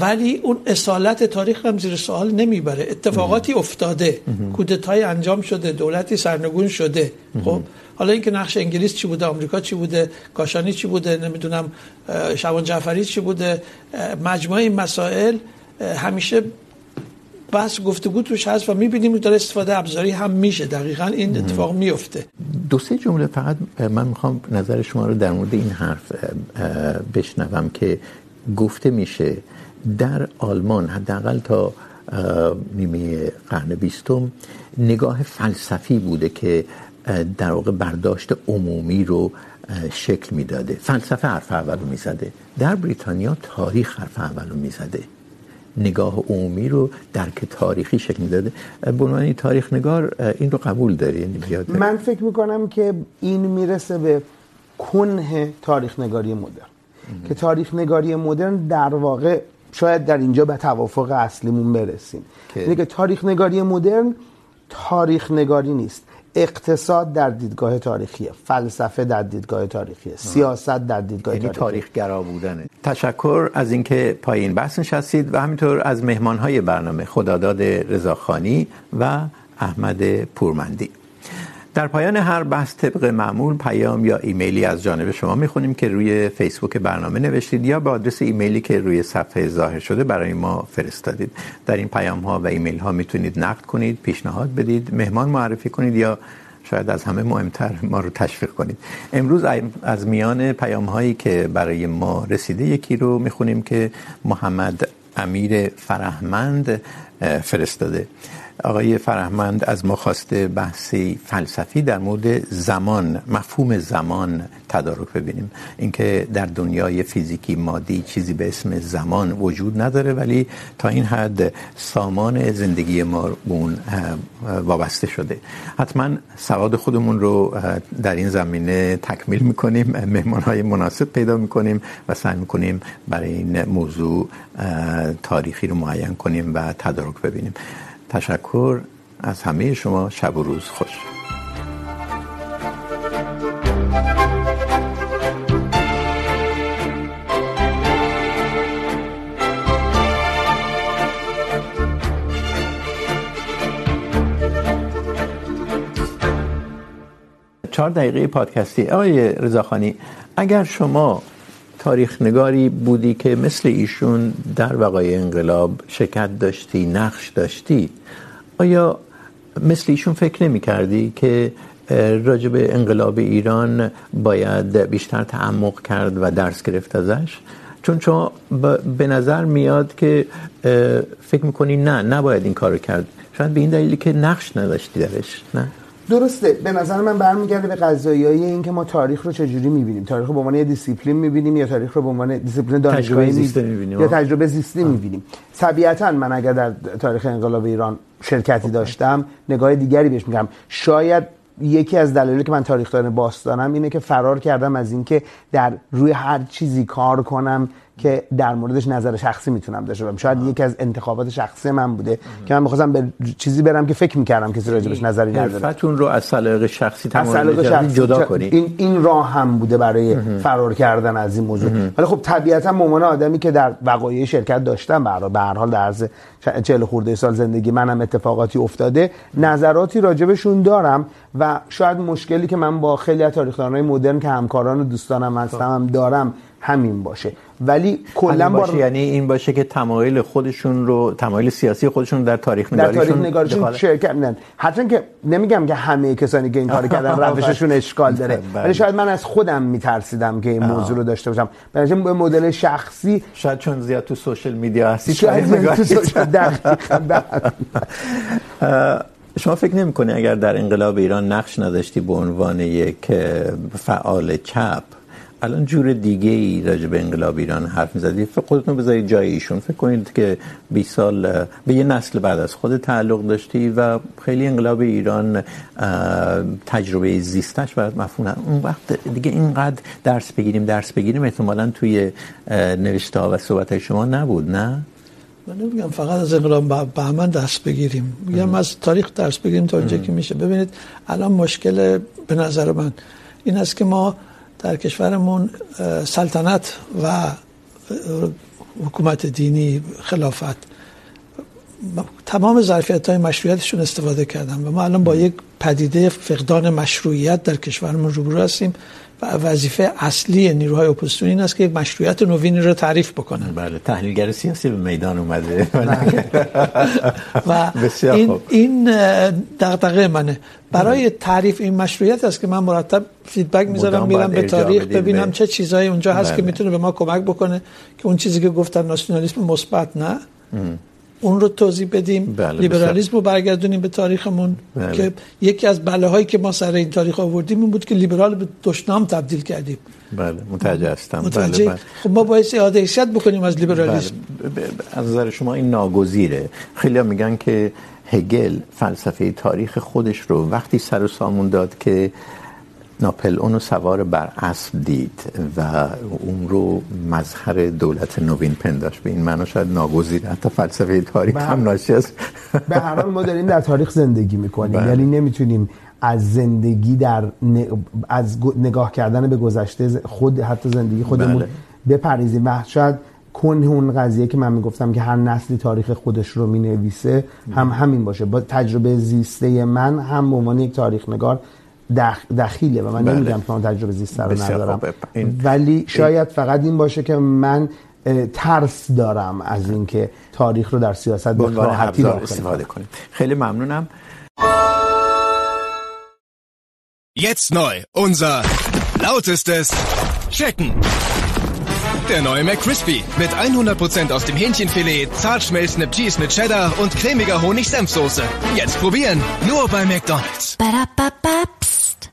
ولی اون اصالت تاریخ هم زیر سوال نمیبره. اتفاقاتی افتاده. کودتای انجام شده دولتی سرنگون شده. خب حالا اینکه نقش انگلیس چی بوده آمریکا چی بوده کاشانی چی بوده نمیدونم شبان جعفری چی بوده مجموعه این مسائل همیشه بحث گفتگو توش هست و میبینیم داره استفاده ابزاری هم میشه. دقیقا این اتفاق میفته دو سه جمله فقط من میخوام نظر شما رو در مورد این حرف بشنوم که گفته میشه در آلمان حداقل تا نیمه قرن بیستم نگاه فلسفی بوده که در واقع برداشت عمومی رو شکل میداده. فلسفه حرف اول رو میزده. در بریتانیا تاریخ حرف اول رو میزده. نگاه عمومی رو درک تاریخی شکل میداده. به عنوان تاریخ نگار این رو قبول داری یعنی بیاد من فکر میکنم که این میرسه به کنه تاریخ نگاری مدرن. که تاریخ نگاری مدرن در واقع شاید در اینجا به توافق اصلیمون برسیم. یعنی که تاریخ نگاری مدرن تاریخ نگاری نیست. اقتصاد در دیدگاه تاریخیه فلسفه در دیدگاه تاریخیه سیاست در دیدگاه یعنی تاریخ گرا بودنه. تشکر از اینکه پایین بحث نشستید و همینطور از مهمانهای برنامه خداداد رضاخانی و احمد پورمندی. در پایان هر بحث، طبق معمول پیام یا ایمیلی از جانب شما میخونیم که روی فیسبوک برنامه نوشتید یا به آدرس ایمیلی که روی صفحه ظاهر شده برای ما فرستادید. در این پیام ها و ایمیل ها میتونید نقد کنید، پیشنهاد بدید، مهمان معرفی کنید یا شاید از همه مهمتر ما رو تشویق کنید. امروز از میان پیام هایی که برای ما رسیده، یکی رو میخونیم که محمد امیر فرهمند فرستاده. آقای فرهمند از ما خواسته بحثی فلسفی در مورد زمان، مفهوم زمان تدارک ببینیم. اینکه در دنیای فیزیکی، مادی چیزی به اسم زمان وجود نداره، ولی تا این حد سامان زندگی ما به اون وابسته شده. حتما سواد خودمون رو در این زمینه تکمیل میکنیم، مهمانهای مناسب پیدا میکنیم و سعی میکنیم برای این موضوع تاریخی رو معین کنیم و تدارک ببینیم. تشکر از همه شما. شب و روز خوش. چهار دقیقه پادکستی. آقای رضاخانی، اگر شما تاریخ نگاری بودی که مثل ایشون در وقایع انقلاب شرکت داشتی، نقش داشتی. آیا مثل ایشون فکر نمی کردی که راجب انقلاب ایران باید بیشتر تعمق کرد و درس گرفت ازش؟ چون چون به نظر میاد که فکر میکنی نه، نباید این کارو کرد. شاید به این دلیلی که نقش نداشتی درش، نه؟ درسته. به نظر من برمیگرده به قضایای این که ما تاریخ رو چجوری میبینیم. تاریخ رو به عنوان دیسیپلین میبینیم یا تاریخ رو به عنوان دیسیپلین دانشگاهی میبینیم؟ یا تجربه زیستی میبینیم. طبیعتا من اگر در تاریخ انقلاب ایران شرکتی داشتم نگاه دیگری بهش میگم. شاید یکی از دلایلی که من تاریخ دان باستانم اینه که فرار کردم از اینکه در روی هر چیزی کار کنم که در موردش نظر شخصی میتونم داشته باشم. شاید یکی از انتخابات شخصی من بوده که من می‌خواستم به چیزی برم که فکر می‌کردم کسی راجبش نظری نداره. حرفتون رو از سلیقه شخصی تمام جدا کنید این این راه هم بوده برای فرار کردن از این موضوع. ولی خب طبیعتا به عنوان آدمی که در وقایع شرکت داشتم به هر حال در عرض 40 خورده سال زندگی منم اتفاقاتی افتاده نظراتی راجبشون دارم و شاید مشکلی که من با خیلی از تاریخ‌دانای مدرن که همکاران و دوستانم هستم هم دارم همین باشه. ولی کلا باشه یعنی این باشه که تمایل خودشون رو تمایل سیاسی خودشون در تاریخ نگاریشون در تاریخ نگاریشون شرکت نه. حتی که نمیگم که همه کسانی که این کارو کردن [laughs] روششون اشکال داره. ولی شاید من از خودم میترسیدم که این موضوع رو داشته باشم. به به مدل شخصی شاید چون زیاد تو سوشال میدیا هستی شاید تو سوشال دقیقاً. [laughs] شما فکر نمی‌کنی اگر در انقلاب ایران نقش نداشتی به عنوان یک فعال چپ الان جور دیگه ای راجع به انقلاب ایران حرف میزدید فکر خودتون بذارید جای ایشون. فکر کنید که 20 سال به یه نسل بعد از خود تعلق داشتی و خیلی انقلاب ایران تجربه زیستش برات مفهوم اون وقت دیگه اینقدر درس بگیریم درس بگیریم احتمالاً توی نوشته ها و صحبت شما نبود نه؟ من نمیگم فقط از انقلاب بهمن درس بگیریم. میگم از تاریخ درس بگیریم تا اونجا که میشه. ببینید الان مشکل به نظر من این است که ما در کشورمون سلطنت و حکومت دینی خلافت. تمام ظرفیت های مشروعیتشون استفاده کردن و ما الان با یک پدیده فقدان مشروعیت در کشورمون روبرو هستیم. وظیفه اصلی نیروهای اپوزیسیون این است که یک مشروعیت نوینی رو تعریف بکنن. بله تحلیلگر سیاسی به میدان اومده. و [laughs] این این دغدغه منه. برای تعریف این مشروعیت است که من مرتب فیدبک میذارم میرم به تاریخ ببینم چه چیزایی اونجا هست که میتونه به ما کمک بکنه که اون چیزی که گفتن ناسیونالیسم مثبت نه. اون رو توضیح بدیم بله لیبرالیسم رو برگردونیم به تاریخمون بله. که یکی از بله هایی که ما سر این تاریخ آوردیم این بود که لیبرال به دشنام تبدیل کردیم بله متوجه هستم متوجه بله بله. خب ما باید اعاده حیثیت بکنیم از لیبرالیسم بله. از نظر شما این ناگزیره خیلی میگن که هگل فلسفه تاریخ خودش رو وقتی سر و سامون داد که ناپل اونو سوار بر اسب دید و اون رو مظهر دولت نوین پنداش. به این معنی شاید ناگزیر حتی فلسفه تاریخ هم ناشی است به هر حال ما داریم در تاریخ زندگی میکنیم. یعنی نمیتونیم از زندگی در از نگاه کردن به گذشته خود حتی زندگی خودمون بپریزیم و شاید کن اون قضیه که من میگفتم که هر نسلی تاریخ خودش رو مینویسه هم همین باشه. با تجربه زیسته من هم به عنوان یک تاریخ نگار دخیله و من بله. نمیگم که من تجربه زیسته رو ندارم این... ولی شاید فقط این باشه که من ترس دارم از اینکه تاریخ رو در سیاست به راحتی استفاده کنیم خیلی ممنونم Jetzt neu, unser lautestes Checken. Der neue McCrispy mit 100% aus dem Hähnchenfilet, zart schmelzendem Cheese mit Cheddar und cremiger Honig-Senfsoße. Jetzt probieren, nur bei McDonald's. -ba